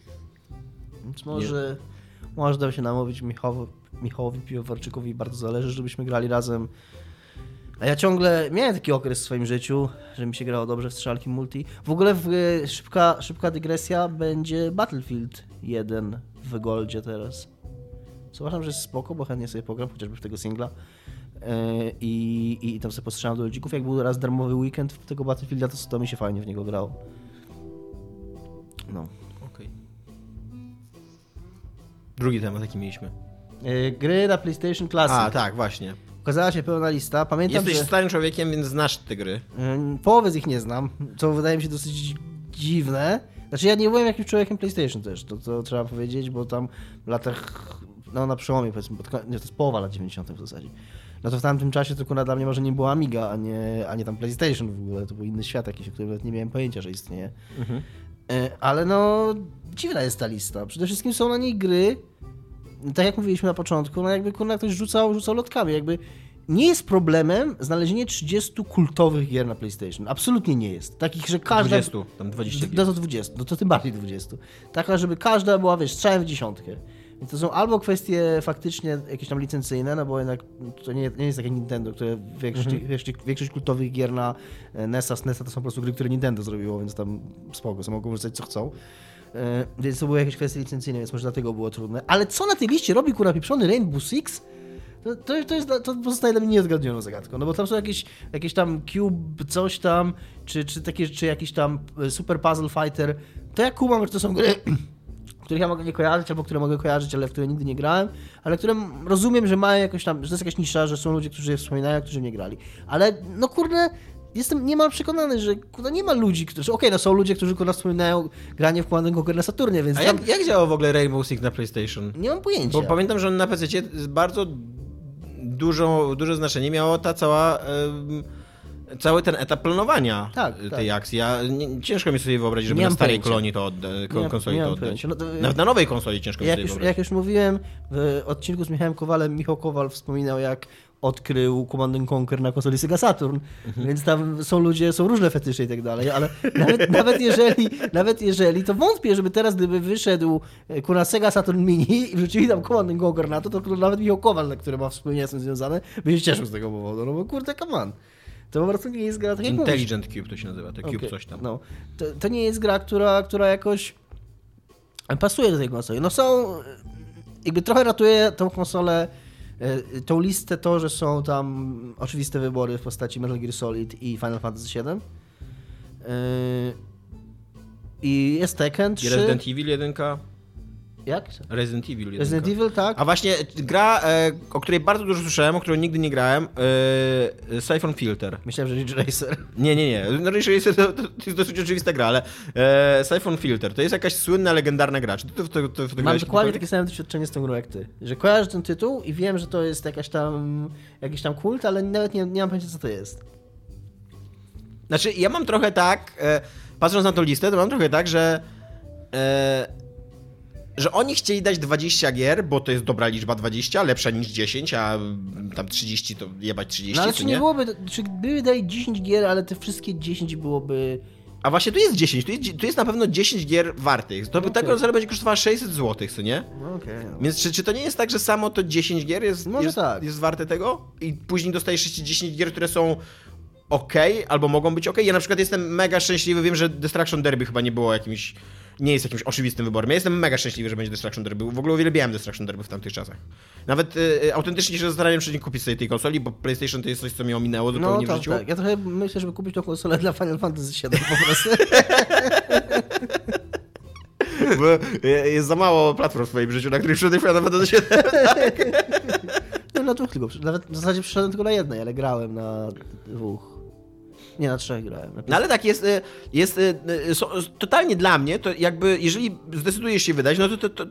Więc może, Nie. może da się namówić Michałowi, Michałowi Piwowarczykowi bardzo zależy, żebyśmy grali razem. A ja ciągle miałem taki okres w swoim życiu, że mi się grało dobrze w strzelki multi. W ogóle w, szybka, szybka dygresja będzie Battlefield 1 w Goldzie teraz. Uważam, że jest spoko, bo chętnie sobie pogram, chociażby w tego singla. E, I, i tam sobie postrzelam do ludzików. Jak był raz darmowy weekend w tego Battlefielda, to, to mi się fajnie w niego grało. No. Drugi temat, jaki mieliśmy. Yy, gry na PlayStation Classic. A, tak, właśnie. Ukazała się pełna lista. Pamiętam, Jesteś że... starym człowiekiem, więc znasz te gry. Yy, połowę z nich nie znam, co wydaje mi się dosyć dziwne. Znaczy ja nie byłem jakimś człowiekiem PlayStation też, to, to trzeba powiedzieć, bo tam w latach, no na przełomie powiedzmy, to, nie, to jest połowa lat 90 w zasadzie. No to w tamtym czasie to akurat dla mnie może nie była Amiga, a nie, a nie tam PlayStation w ogóle, to był inny świat jakiś, o którym nawet nie miałem pojęcia, że istnieje. Mhm. Yy, ale no, dziwna jest ta lista. Przede wszystkim są na niej gry, tak jak mówiliśmy na początku, no jakby kurna ktoś rzucał, rzucał lotkami, jakby nie jest problemem znalezienie 30 kultowych gier na PlayStation. Absolutnie nie jest. Takich, że każda... 20, tam 20 No to 20, no to tym bardziej 20. Taka, żeby każda była, wiesz, strzałem w dziesiątkę. Więc to są albo kwestie faktycznie jakieś tam licencyjne, no bo jednak to nie, nie jest takie Nintendo, które większość, mhm. większość, większość kultowych gier na NESa, SNESa to są po prostu gry, które Nintendo zrobiło, więc tam spoko, są mogą wrzucać co chcą. E, więc to były jakieś kwestie licencyjne, więc może dlatego było trudne. Ale co na tej liście robi kurwa pieprzony Rainbow Six? To, to, to, jest, to pozostaje dla mnie niezgadnioną zagadką, no bo tam są jakieś, jakieś tam Cube, coś tam, czy, czy, takie, czy jakiś tam e, Super Puzzle Fighter. To ja kumam, że to są gry, których ja mogę nie kojarzyć, albo które mogę kojarzyć, ale w które nigdy nie grałem, ale które rozumiem, że mają jakoś tam, że to jest jakaś nisza, że są ludzie, którzy je wspominają, którzy nie grali. Ale no kurde, jestem niemal przekonany, że kurwa, nie ma ludzi, którzy. Okej, okay, no są ludzie, którzy kurwa wspominają granie w Command Conquer na Saturnie, więc. A tam... jak, jak działa w ogóle Rainbow Six na PlayStation? Nie mam pojęcia. Bo pamiętam, że on na PC bardzo dużo, duże znaczenie miała ta cała. Cały ten etap planowania tak, tej tak. akcji. Ja, nie, ciężko mi sobie wyobrazić, żeby nie na starej pojęcia. kolonii to odda, konsoli nie to oddać. No to, Nawet na nowej konsoli ciężko jak mi sobie już, wyobrazić. Jak już mówiłem w odcinku z Michałem Kowalem, Michał Kowal wspominał, jak odkrył Command Conquer na konsoli Sega Saturn, mhm. więc tam są ludzie, są różne fetysze i tak dalej, ale nawet, nawet, jeżeli, nawet jeżeli, to wątpię, żeby teraz gdyby wyszedł e, kurwa Sega Saturn Mini i wrzucili tam Command Conquer na to, to nawet Michał Kowal, który ma z tym związane, by się cieszył z tego powodu, no bo kurde, come on. To po prostu nie jest gra tak Intelligent. Cube to się nazywa, to Cube okay. coś tam. No. To, to nie jest gra, która, która jakoś pasuje do tej konsoli. No są, jakby trochę ratuje tą konsolę E, tą listę to, że są tam oczywiste wybory w postaci Metal Gear Solid i Final Fantasy VII. E, I jest Tekken 3. I Resident Evil 1. Jak? Resident Evil 1. Resident Evil, tak. A właśnie gra, e, o której bardzo dużo słyszałem, o której nigdy nie grałem, e, Siphon Filter. Myślałem, że Ridge Racer. Nie, nie, nie. No, Ridge Racer to, to, jest dosyć oczywista gra, ale e, Siphon Filter to jest jakaś słynna, legendarna gra. Czy ty to, to, to Mam dokładnie takie same doświadczenie z tą grą jak ty. Że kojarzę ten tytuł i wiem, że to jest jakaś tam, jakiś tam kult, ale nawet nie, nie mam pojęcia, co to jest. Znaczy, ja mam trochę tak, e, patrząc na tą listę, to mam trochę tak, że e, że oni chcieli dać 20 gier, bo to jest dobra liczba 20, lepsza niż 10, a tam 30 to jebać 30, no, ale czy nie? nie byłoby, czy gdyby dali 10 gier, ale te wszystkie 10 byłoby A właśnie tu jest 10, tu jest, tu jest na pewno 10 gier wartych. To Okej. ta konsola będzie kosztowała 600 zł, co nie? No okej. Więc czy, czy to nie jest tak, że samo to 10 gier jest, Może jest, tak. jest warte tego? I później dostajesz jeszcze 10 gier, które są ok, albo mogą być ok. Ja na przykład jestem mega szczęśliwy, wiem, że Destruction Derby chyba nie było jakimś, nie jest jakimś oczywistym wyborem. Ja jestem mega szczęśliwy, że będzie Destruction Derby. W ogóle uwielbiałem Destruction Derby w tamtych czasach. Nawet y, y, autentycznie się zastanawiam, czy nie kupić sobie tej konsoli, bo PlayStation to jest coś, co mi ominęło No zupełnie w tak, życiu. tak. Ja trochę myślę, żeby kupić tą konsolę dla Final Fantasy VII po prostu. [LAUGHS] Bo y, jest za mało platform w swoim życiu, na których przede Final Fantasy 7. [LAUGHS] No na dwóch tylko. Nawet w zasadzie przyszedłem tylko na jednej, ale grałem na dwóch. Nie, na trzech grałem. Na No ale tak, jest, y, jest y, y, so, totalnie dla mnie, to jakby, jeżeli zdecydujesz się wydać, no to, to, to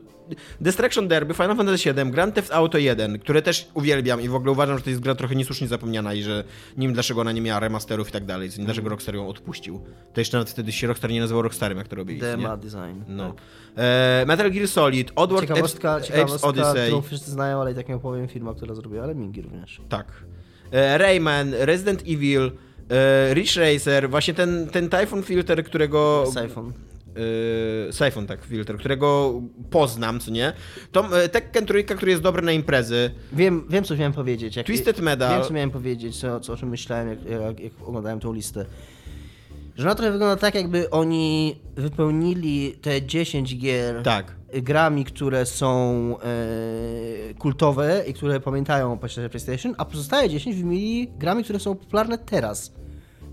Destruction Derby, Final Fantasy VII, Grand Theft Auto 1, które też uwielbiam i w ogóle uważam, że to jest gra trochę niesłusznie zapomniana i że nie wiem dlaczego ona nie miała remasterów i tak dalej, nie dlaczego Rockstar ją odpuścił. To jeszcze nawet wtedy się Rockstar nie nazywał Rockstarem, jak to robili. Dema design. No. Tak. E, Metal Gear Solid, Oddworld Ciekawostka, Apes, Apes ciekawostka Odyssey. którą wszyscy znają, ale i tak nie opowiem firma, która zrobiła, ale Mingi również. Tak. E, Rayman, Resident Evil, e, Ridge Racer, właśnie ten, ten Typhoon Filter, którego... Siphon. Yy, Siphon, tak, filtr, którego poznam, co nie? To e, Tekken trójka, który jest dobry na imprezy. Wiem, wiem, co miałem powiedzieć. Jak, Twisted Metal. Wiem, co miałem powiedzieć, co, co, o czym myślałem, jak, jak, jak oglądałem tą listę. Że ona trochę wygląda tak, jakby oni wypełnili te 10 gier Tak. grami, które są e, kultowe i które pamiętają o PlayStation, a pozostałe 10 wymienili grami, które są popularne teraz.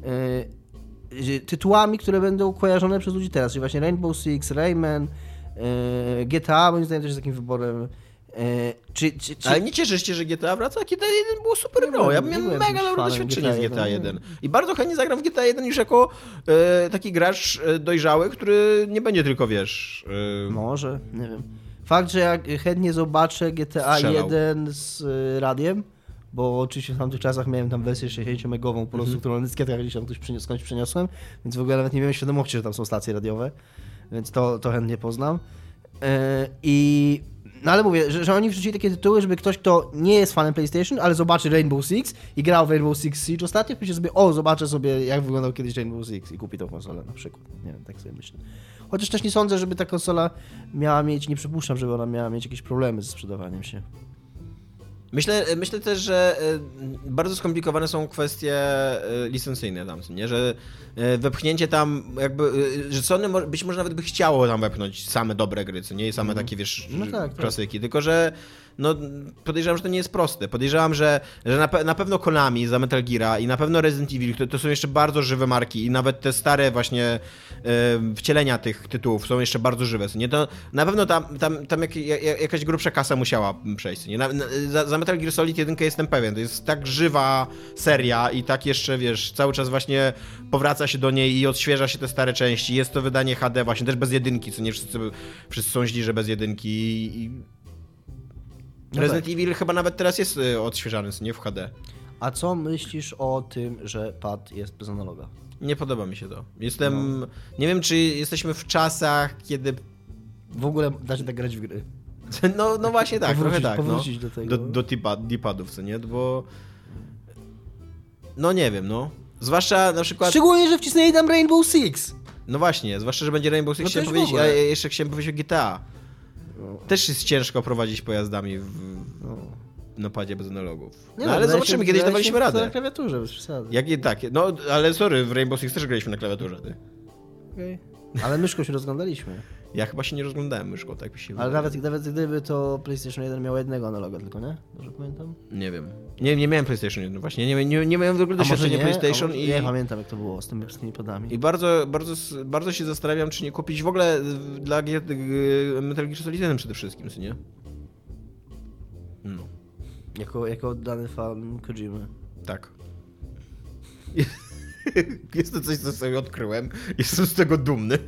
E, tytułami, które będą kojarzone przez ludzi teraz, czyli właśnie Rainbow Six, Rayman, e, GTA, moim zdaniem też jest takim wyborem. E, czy, czy, czy, Ale nie cieszysz się, że GTA wraca? GTA 1 było super Nie grą. Ja miałem mega dobre doświadczenie z GTA GTA 1. 1. I bardzo chętnie zagram w GTA 1 niż jako e, taki gracz e, dojrzały, który nie będzie tylko, wiesz... E, Może, nie wiem. Fakt, że jak chętnie zobaczę GTA Strzelał. 1 z y, radiem, bo oczywiście w tamtych czasach miałem tam wersję 60-megową po prostu, którą na dyskietkach gdzieś tam ktoś przyniósł, skądś przeniosłem, więc w ogóle nawet nie miałem świadomości, że tam są stacje radiowe, więc to, to chętnie poznam. E, I... No ale mówię, że, że oni wrzucili takie tytuły, żeby ktoś, kto nie jest fanem PlayStation, ale zobaczy Rainbow Six i grał w Rainbow Six Siege ostatnio, pójdzie sobie, o, zobaczę sobie, jak wyglądał kiedyś Rainbow Six i kupi tą konsolę na przykład. Nie wiem, tak sobie myślę. Chociaż też nie sądzę, żeby ta konsola miała mieć, nie przypuszczam, żeby ona miała mieć jakieś problemy ze sprzedawaniem się. Myślę, myślę też, że e, bardzo skomplikowane są kwestie e, licencyjne tam, nie? Że e, wepchnięcie tam jakby, że Sony być może nawet by chciało tam wepchnąć same dobre gry, co nie? I same takie, wiesz, No tak, tak. klasyki, tylko że no, podejrzewam, że to nie jest proste. Podejrzewam, że, że na, pe- na pewno Konami za Metal Geara i na pewno Resident Evil, to, to są jeszcze bardzo żywe marki i nawet te stare właśnie e, wcielenia tych tytułów są jeszcze bardzo żywe, nie? To na pewno tam, tam, tam jak, jak, jakaś grubsza kasa musiała przejść, nie? Na, na, za, za Metal Gear Solid 1 jestem pewien, to jest tak żywa seria i tak jeszcze, wiesz, cały czas właśnie powraca się do niej i odświeża się te stare części. Jest to wydanie HD właśnie, też bez jedynki, co nie? Wszyscy, wszyscy są źli, że bez jedynki i... No Resident Evil chyba nawet teraz jest y, odświeżany, nie w HD. A co myślisz o tym, że pad jest bez analoga? Nie podoba mi się to. Jestem. No. Nie wiem, czy jesteśmy w czasach, kiedy. W ogóle da się tak grać w gry. [LAUGHS] No, no właśnie tak, Powrócić- trochę tak. powrócić no. do tego. Do, do D-padów, co nie? Bo. No nie wiem, no. Zwłaszcza na przykład. Szczególnie, że wcisnęli tam Rainbow Six. No właśnie, zwłaszcza, że będzie Rainbow Six, No chciałem powiedzieć, a ogóle. jeszcze chciałem powiedzieć o GTA. Też jest ciężko prowadzić pojazdami w No. napadzie bez analogów. Nie no, ale zobaczymy, się- kiedyś dawaliśmy w- Na radę. klawiaturze, bez przesady. Jak nie tak, no ale sorry, w Rainbow Six też graliśmy na klawiaturze, ty. Okej. Ale myszką się rozglądaliśmy. Ja chyba się nie rozglądałem myszką, tak mi się Ale nawet, nawet gdyby to PlayStation 1 miał jednego analoga tylko, nie? Dobrze pamiętam? Nie wiem. Nie, nie miałem PlayStation 1, właśnie. Nie, nie, nie miałem w ogóle doświadczenia? PlayStation może- i, Nie pamiętam jak to było z tymi, z tymi podami. i bardzo, bardzo, bardzo się zastanawiam, czy nie kupić w ogóle dla gier, Metal Gear Solid 1 przede wszystkim, co nie? No, Jako, jako oddany fan Kojimy. tak. [LAUGHS] [LAUGHS] Jest to coś, co sobie odkryłem. Jestem z tego dumny. [LAUGHS]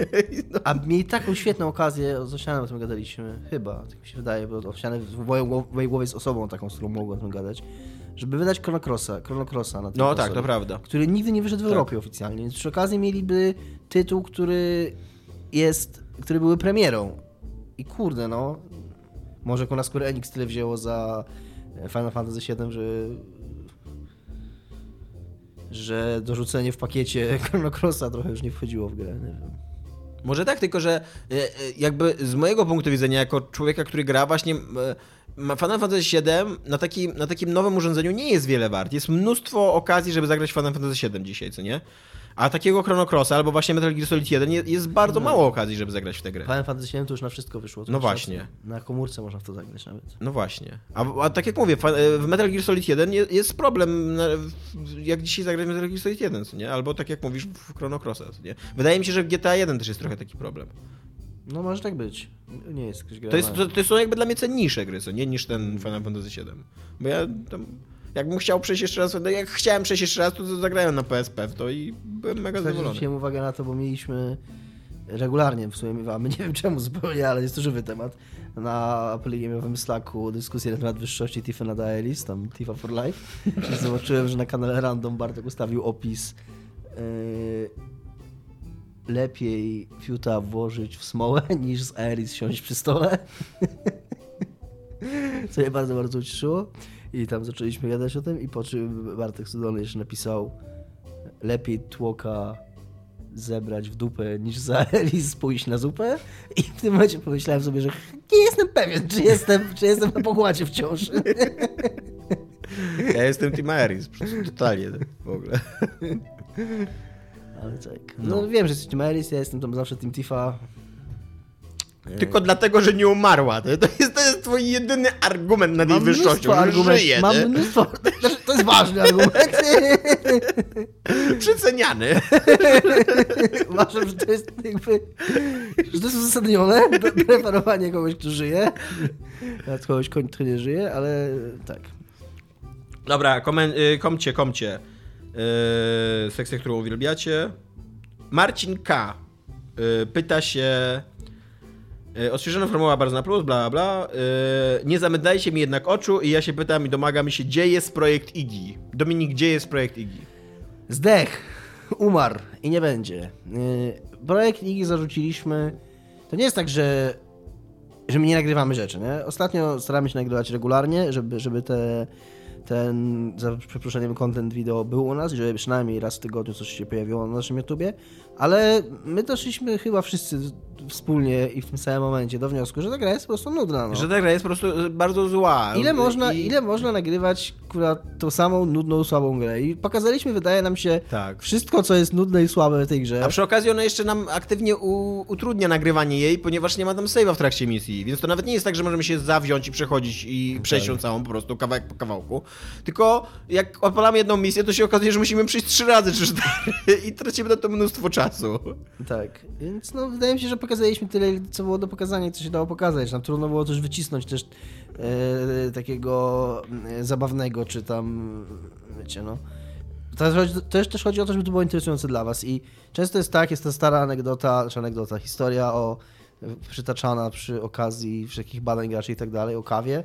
No. A mieli taką świetną okazję, z Osianem o tym gadaliśmy, chyba, tak mi się wydaje, bo Osiany w mojej głowie- jest osobą taką, z którą mogłem o tym gadać, żeby wydać Chrono Crossa, Chrono Crossa na No tak, to prawda. który nigdy nie wyszedł w Tak. Europie oficjalnie, więc przy okazji mieliby tytuł, który jest, który były premierą. I kurde, no, może jako na Square Enix tyle wzięło za Final Fantasy VII, że że dorzucenie w pakiecie [LAUGHS] Chrono Crossa trochę już nie wchodziło w grę. Nie wiem. Może tak, tylko że e, e, jakby z mojego punktu widzenia, jako człowieka, który gra właśnie e, Final Fantasy VII na takim, na takim nowym urządzeniu nie jest wiele wart. Jest mnóstwo okazji, żeby zagrać Final Fantasy VII dzisiaj, co nie? A takiego Chrono Crossa albo właśnie Metal Gear Solid 1 je- jest bardzo mało okazji, żeby zagrać w tę grę. Final Fantasy VII to już na wszystko wyszło. to No właśnie. Na komórce można w to zagrać nawet. No właśnie. A, a tak jak mówię, fa- w Metal Gear Solid 1 je- jest problem, jak dzisiaj zagrać w Metal Gear Solid 1, co nie? Albo tak jak mówisz w Chrono Crossa, co nie? Wydaje mi się, że w GTA 1 też jest trochę taki problem. No może tak być. Nie jest jakaś gra. To, jest, to, to są jakby dla mnie cenniejsze gry, co nie? Niż ten Final Fantasy 7. Bo ja tam, Jakbym chciał przejść jeszcze raz, no jak chciałem przejść jeszcze raz, to, to zagrałem na PSP w to i byłem mega Wtedy zadowolony. Zwróciłem uwagę na to, bo mieliśmy regularnie w sumie miewamy, nie wiem czemu zupełnie, ale jest to żywy temat, na apeligiemowym Slacku dyskusję na temat wyższości Tifa na Diaries, tam Tifa for Life. [LAUGHS] I zobaczyłem, że na kanale Random Bartek ustawił opis yy, lepiej fiuta włożyć w smołę [LAUGHS] niż z Aeris siąść przy stole. [LAUGHS] Co mnie bardzo, bardzo ucieszyło. I tam zaczęliśmy gadać o tym i po czym Bartek Cudolny jeszcze napisał lepiej tłoka zebrać w dupę niż za [LAUGHS] Elis pójść na zupę i w tym momencie pomyślałem sobie, że nie jestem pewien, czy jestem, czy jestem na pokładzie wciąż. Ja jestem po prostu totalnie w ogóle. Ale tak. No, wiem, że jesteś Team Elis, ja jestem tam zawsze Team Tifa. Tylko dlatego, że nie umarła. To jest, to jest twój jedyny argument nad jej wyższością, argumentów. żyje, Mam nie? mnóstwo. [LAUGHS] To jest ważny argument. [LAUGHS] Przeceniany. [LAUGHS] Uważam, że to jest jakby. że to jest uzasadnione do preferowanie kogoś, kto żyje. Nad kogoś, kto nie żyje, ale tak. Dobra, komen, y, komcie, komcie. Yy, sekcję, którą uwielbiacie. Marcin K. y, pyta się. Y, Odświeżona formuła bardzo na plus, bla bla bla. Y, Nie zamydlajcie mi jednak oczu i ja się pytam i domagam się, gdzie jest projekt Iggy? Dominik, gdzie jest projekt Iggy? Zdech, umarł i nie będzie. Yy, Projekt Iggy zarzuciliśmy. To nie jest tak, że, że my nie nagrywamy rzeczy, nie? Ostatnio staramy się nagrywać regularnie, żeby, żeby te, ten, za przeproszeniem, content wideo był u nas, żeby przynajmniej raz w tygodniu coś się pojawiło na naszym YouTubie, ale my doszliśmy chyba wszyscy wspólnie i w tym samym momencie do wniosku, że ta gra jest po prostu nudna. No. Że ta gra jest po prostu y, bardzo zła. Ile można, I- ile można nagrywać kurwa, tą samą nudną, słabą grę? I pokazaliśmy, wydaje nam się, Tak. wszystko, co jest nudne i słabe w tej grze. A przy okazji ona jeszcze nam aktywnie utrudnia nagrywanie jej, ponieważ nie ma tam save'a w trakcie misji, więc to nawet nie jest tak, że możemy się zawziąć i przechodzić i przejść ją całą po prostu kawałek po kawałku, tylko jak odpalamy jedną misję, to się okazuje, że musimy przyjść trzy razy czy cztery [LAUGHS] i tracimy na to mnóstwo czasu. Tak, więc no, wydaje mi się, że pokazaliśmy tyle, co było do pokazania co się dało pokazać. Nam trudno było też wycisnąć też e, takiego e, zabawnego, czy tam, wiecie, no. To też, chodzi o to, żeby to było interesujące dla was i często jest tak, jest ta stara anegdota, czy anegdota, historia o przytaczana przy okazji wszelkich badań graczy i tak dalej, o kawie,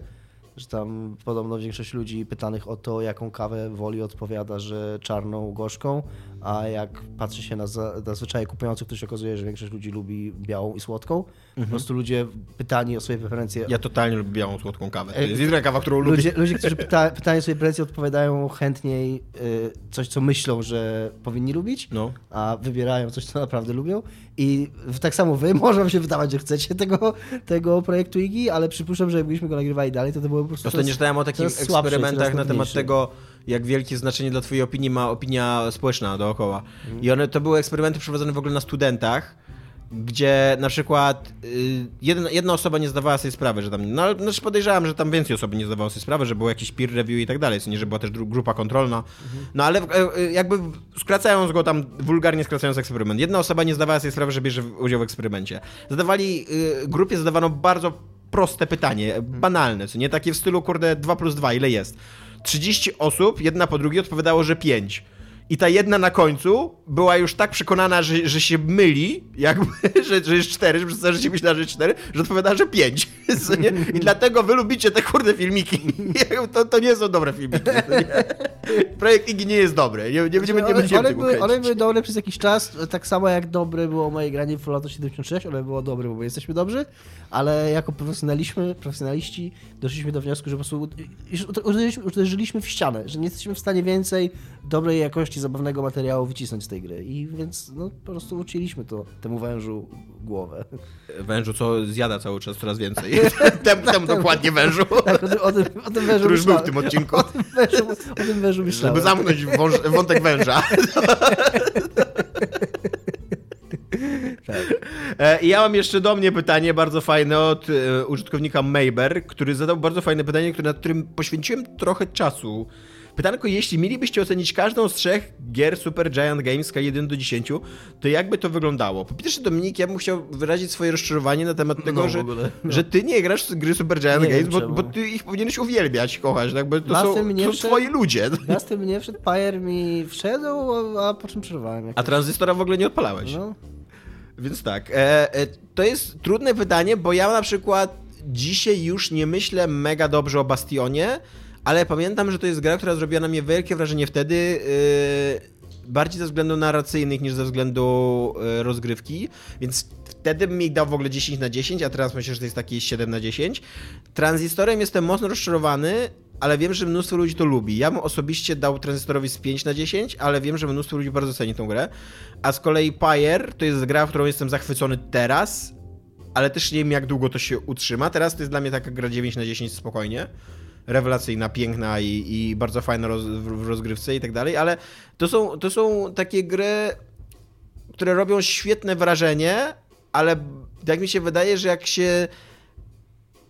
że tam podobno większość ludzi pytanych o to, jaką kawę woli, odpowiada, że czarną, gorzką, a jak patrzy się na, za, na zwyczaje kupujących, to się okazuje, że większość ludzi lubi białą i słodką. Po prostu ludzie pytani o swoje preferencje Ja totalnie lubię białą, słodką kawę. To Ej, jest jedyna kawa, którą lubię. Ludzie, ludzie którzy pyta, pytają o swoje preferencje, odpowiadają chętniej y, coś, co myślą, że powinni lubić, No. a wybierają coś, co naprawdę lubią. I tak samo wy, [LAUGHS] może wam się wydawać, że chcecie tego, tego projektu IGI, ale przypuszczam, że jakbyśmy go nagrywali dalej, to to było po prostu... Ostatnio czytałem o takich eksperymentach na temat tego, jak wielkie znaczenie dla twojej opinii ma opinia społeczna dookoła. I one to były eksperymenty przeprowadzone w ogóle na studentach, gdzie na przykład y, jedna, jedna osoba nie zdawała sobie sprawy, że tam, no znaczy podejrzewam, że tam więcej osób nie zdawało sobie sprawy, że był jakiś peer review i tak dalej, nie, że była też grupa kontrolna. No ale e, jakby skracając go tam, wulgarnie skracając eksperyment, jedna osoba nie zdawała sobie sprawy, że bierze udział w eksperymencie. Zadawali, y, grupie zadawano bardzo proste pytanie, banalne, co nie takie w stylu, kurde, 2 plus 2, ile jest? 30 osób, jedna po drugiej odpowiadało, że 5. I ta jedna na końcu była już tak przekonana, że, że się myli, jakby, [LAUGHS] że, że jest 4, że przedstawia, że się myślała, że jest 4, że odpowiadała, że 5. [LAUGHS] Co nie? I dlatego wy lubicie te kurde filmiki. [LAUGHS] To, to nie są dobre filmiki. Projekt Igi nie jest dobry. Nie, nie będziemy, nie one, będziemy one, tego były, one kręcić. były dobre przez jakiś czas, tak samo jak dobre było moje granie w Falloutu 76, one było dobre, bo my jesteśmy dobrzy, ale jako profesjonaliśmy, profesjonaliści doszliśmy do wniosku, że po prostu już uderzyliśmy, uderzyliśmy w ścianę, że nie jesteśmy w stanie więcej dobrej jakości zabawnego materiału wycisnąć z tej gry. I więc no, po prostu uczyliśmy to temu wężu głowę. Wężu, co zjada cały czas coraz więcej. [LAUGHS] tem, tem dokładnie wężu. Tak, o tym, o tym, o tym wężu Który już był w myślałem. tym odcinku. O tym wężu, o tym wężu myślałem. Żeby zamknąć wąż, wątek węża. [LAUGHS] Tak. E, I ja mam jeszcze do mnie pytanie bardzo fajne od e, użytkownika Mayber, który zadał bardzo fajne pytanie, które, nad którym poświęciłem trochę czasu. Pytanko, jeśli mielibyście ocenić każdą z trzech gier Super Giant Games w skali 1 do 10, to jakby to wyglądało? Po pierwsze, Dominik, ja bym chciał wyrazić swoje rozczarowanie na temat tego, w że, no. że ty nie grasz w gry Super Giant Nie Games, bo, bo ty ich powinieneś uwielbiać, kochać, tak? bo to są, tym nie to wszedł- twoi ludzie. Tym mnie wszedł, Pajer mi wszedł, a, a po czym przerwałem. Jak A tranzystora w ogóle nie odpalałeś. no, Więc tak, e, e, to jest trudne pytanie, bo ja na przykład dzisiaj już nie myślę mega dobrze o Bastionie, ale pamiętam, że to jest gra, która zrobiła na mnie wielkie wrażenie wtedy, e, bardziej ze względu narracyjnych niż ze względu e, rozgrywki, więc wtedy bym jej dał w ogóle 10 na 10, a teraz myślę, że to jest takie 7 na 10. Tranzystorem jestem mocno rozczarowany, ale wiem, że mnóstwo ludzi to lubi. Ja bym osobiście dał Tranzystorowi z 5 na 10, ale wiem, że mnóstwo ludzi bardzo ceni tą grę. A z kolei Pyre to jest gra, w którą jestem zachwycony teraz, ale też nie wiem, jak długo to się utrzyma. Teraz to jest dla mnie taka gra 9 na 10 spokojnie. Rewelacyjna, piękna i, i bardzo fajna roz, w rozgrywce i tak dalej, ale to są, to są takie gry, które robią świetne wrażenie, ale jak mi się wydaje, że jak się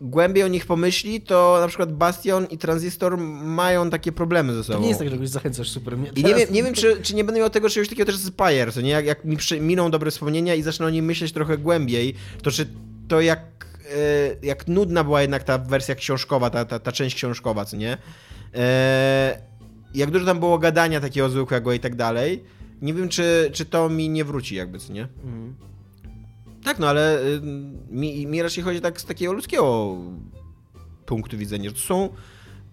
głębiej o nich pomyśli, to na przykład Bastion i Transistor mają takie problemy ze sobą. to nie jest tak, że kogoś zachęcasz super mnie. I nie wiem, nie wiem czy, czy nie będę miał tego czegoś takiego też z Pyre, co nie? Jak, jak mi przy, miną dobre wspomnienia i zacznę o nim myśleć trochę głębiej, to czy to jak, jak nudna była jednak ta wersja książkowa, ta, ta, ta część książkowa, co nie? E, jak dużo tam było gadania takiego zwykłego i tak dalej, nie wiem, czy, czy to mi nie wróci jakby, co nie? Mhm. Tak, no ale y, mi, mi raczej chodzi tak z takiego ludzkiego punktu widzenia, że to są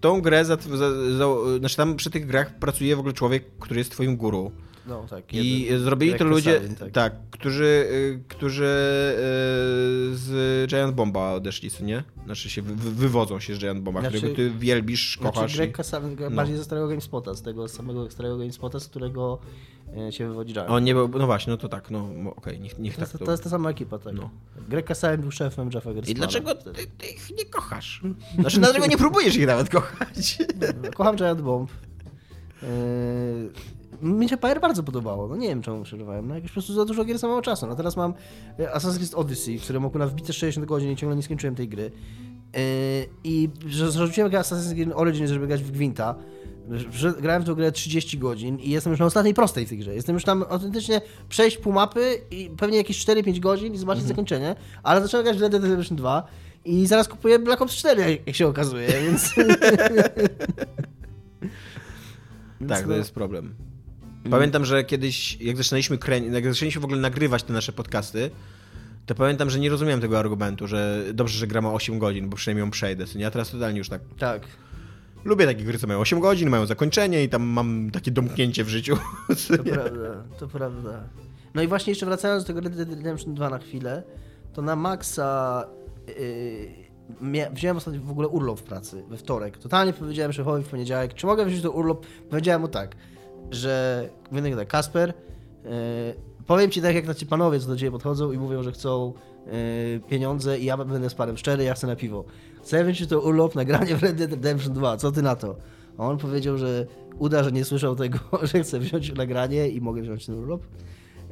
tą grę, za, za, za, znaczy tam przy tych grach pracuje w ogóle człowiek, który jest twoim guru. No tak. I jeden. zrobili to ludzie, tak. tak. którzy, y, którzy y, z Giant Bomba odeszli, co nie? Znaczy się wy, wy- wywodzą się z Giant Bomba, Znaczy- którego ty wielbisz, kochasz. Znaczy Greg i... Kasavin no. bardziej ze starego GameSpota, z tego samego starego GameSpota, z którego e, się wywodzi Giant. On nie był, no właśnie, no to tak, no okej, niech, niech To, tak jest, to... to jest ta sama ekipa, tak. No. Greg Kasavin był szefem Jeffa Gerstmana. I dlaczego ty, ty ich nie kochasz? [LAUGHS] Znaczy, dlaczego nie próbujesz ich nawet kochać? Kocham Giant Bomb. Yy, mi się Pyre bardzo podobało. No nie wiem czemu przerwałem. No jakoś po prostu za dużo gier za mało czasu. No teraz mam e, Assassin's Creed Odyssey, który mógł na wbite 60 godzin i ciągle nie skończyłem tej gry. Yy, I zarzuciłem grę Assassin's Creed Origins, żeby grać w Gwinta. Grałem w tę grę 30 godzin i jestem już na ostatniej prostej w tej grze. Jestem już tam autentycznie przejść pół mapy i pewnie jakieś 4-5 godzin i zobaczyć zakończenie, ale zacząłem grać w Red Dead Redemption 2 i zaraz kupuję Black Ops 4, jak się okazuje, [LAUGHS] [LAUGHS] więc... Tak, to no. jest problem. Pamiętam, że kiedyś, jak zaczynaliśmy krę... jak zaczęliśmy w ogóle nagrywać te nasze podcasty, to pamiętam, że nie rozumiałem tego argumentu, że dobrze, że gra ma 8 godzin, bo przynajmniej ją przejdę. co nie? Ja teraz totalnie już tak Tak. lubię takie gry, co mają 8 godzin, mają zakończenie i tam mam takie domknięcie w życiu. [LAUGHS] To prawda, to prawda. No i właśnie jeszcze wracając do tego Red Dead Redemption 2 na chwilę, to na maksa yy, wziąłem ostatnio w ogóle urlop w pracy, we wtorek. Totalnie powiedziałem szefowi w poniedziałek, czy mogę wziąć to urlop? Powiedziałem mu tak, że mówię tak, Kasper, yy, powiem ci tak jak na ci panowie, co do ciebie podchodzą i mówią, że chcą yy, pieniądze i ja będę z panem szczery, ja chcę na piwo. Chcę wziąć to urlop na granie w Red Dead Redemption 2, co ty na to? A on powiedział, że uda, że nie słyszał tego, [LAUGHS] że chce wziąć nagranie i mogę wziąć ten urlop.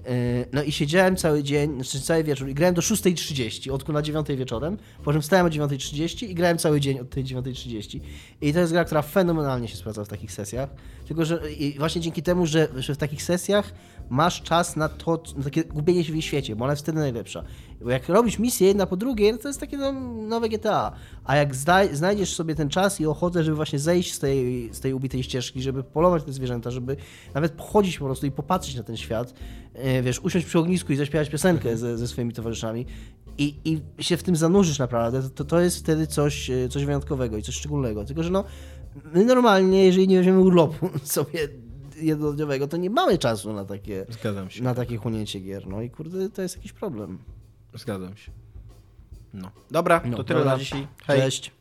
Yy, No i siedziałem cały dzień, znaczy cały wieczór i grałem do 6.30, odku na 9 wieczorem, po czym wstałem o 9.30 i grałem cały dzień od tej 9.30. I to jest gra, która fenomenalnie się sprawdza w takich sesjach, tylko że właśnie dzięki temu, że, że w takich sesjach masz czas na to, na takie gubienie się w jej świecie, bo ona jest wtedy najlepsza. Bo jak robisz misję jedna po drugiej, no to jest takie no, nowe GTA. A jak znajdziesz sobie ten czas i ochotę, żeby właśnie zejść z tej, z tej ubitej ścieżki, żeby polować te zwierzęta, żeby nawet pochodzić po prostu i popatrzeć na ten świat, e, wiesz, usiąść przy ognisku i zaśpiewać piosenkę ze, ze swoimi towarzyszami i, i się w tym zanurzysz naprawdę, to, to jest wtedy coś, e, coś wyjątkowego i coś szczególnego. Tylko, że no, my normalnie, jeżeli nie weźmiemy urlopu [LAUGHS] sobie jednodniowego, to nie mamy czasu na takie, Zgadzam się. na takie chłonięcie gier. No i kurde, to jest jakiś problem. Zgadzam się. No. Dobra, No, to tyle dobra. na dzisiaj. Hej. Cześć.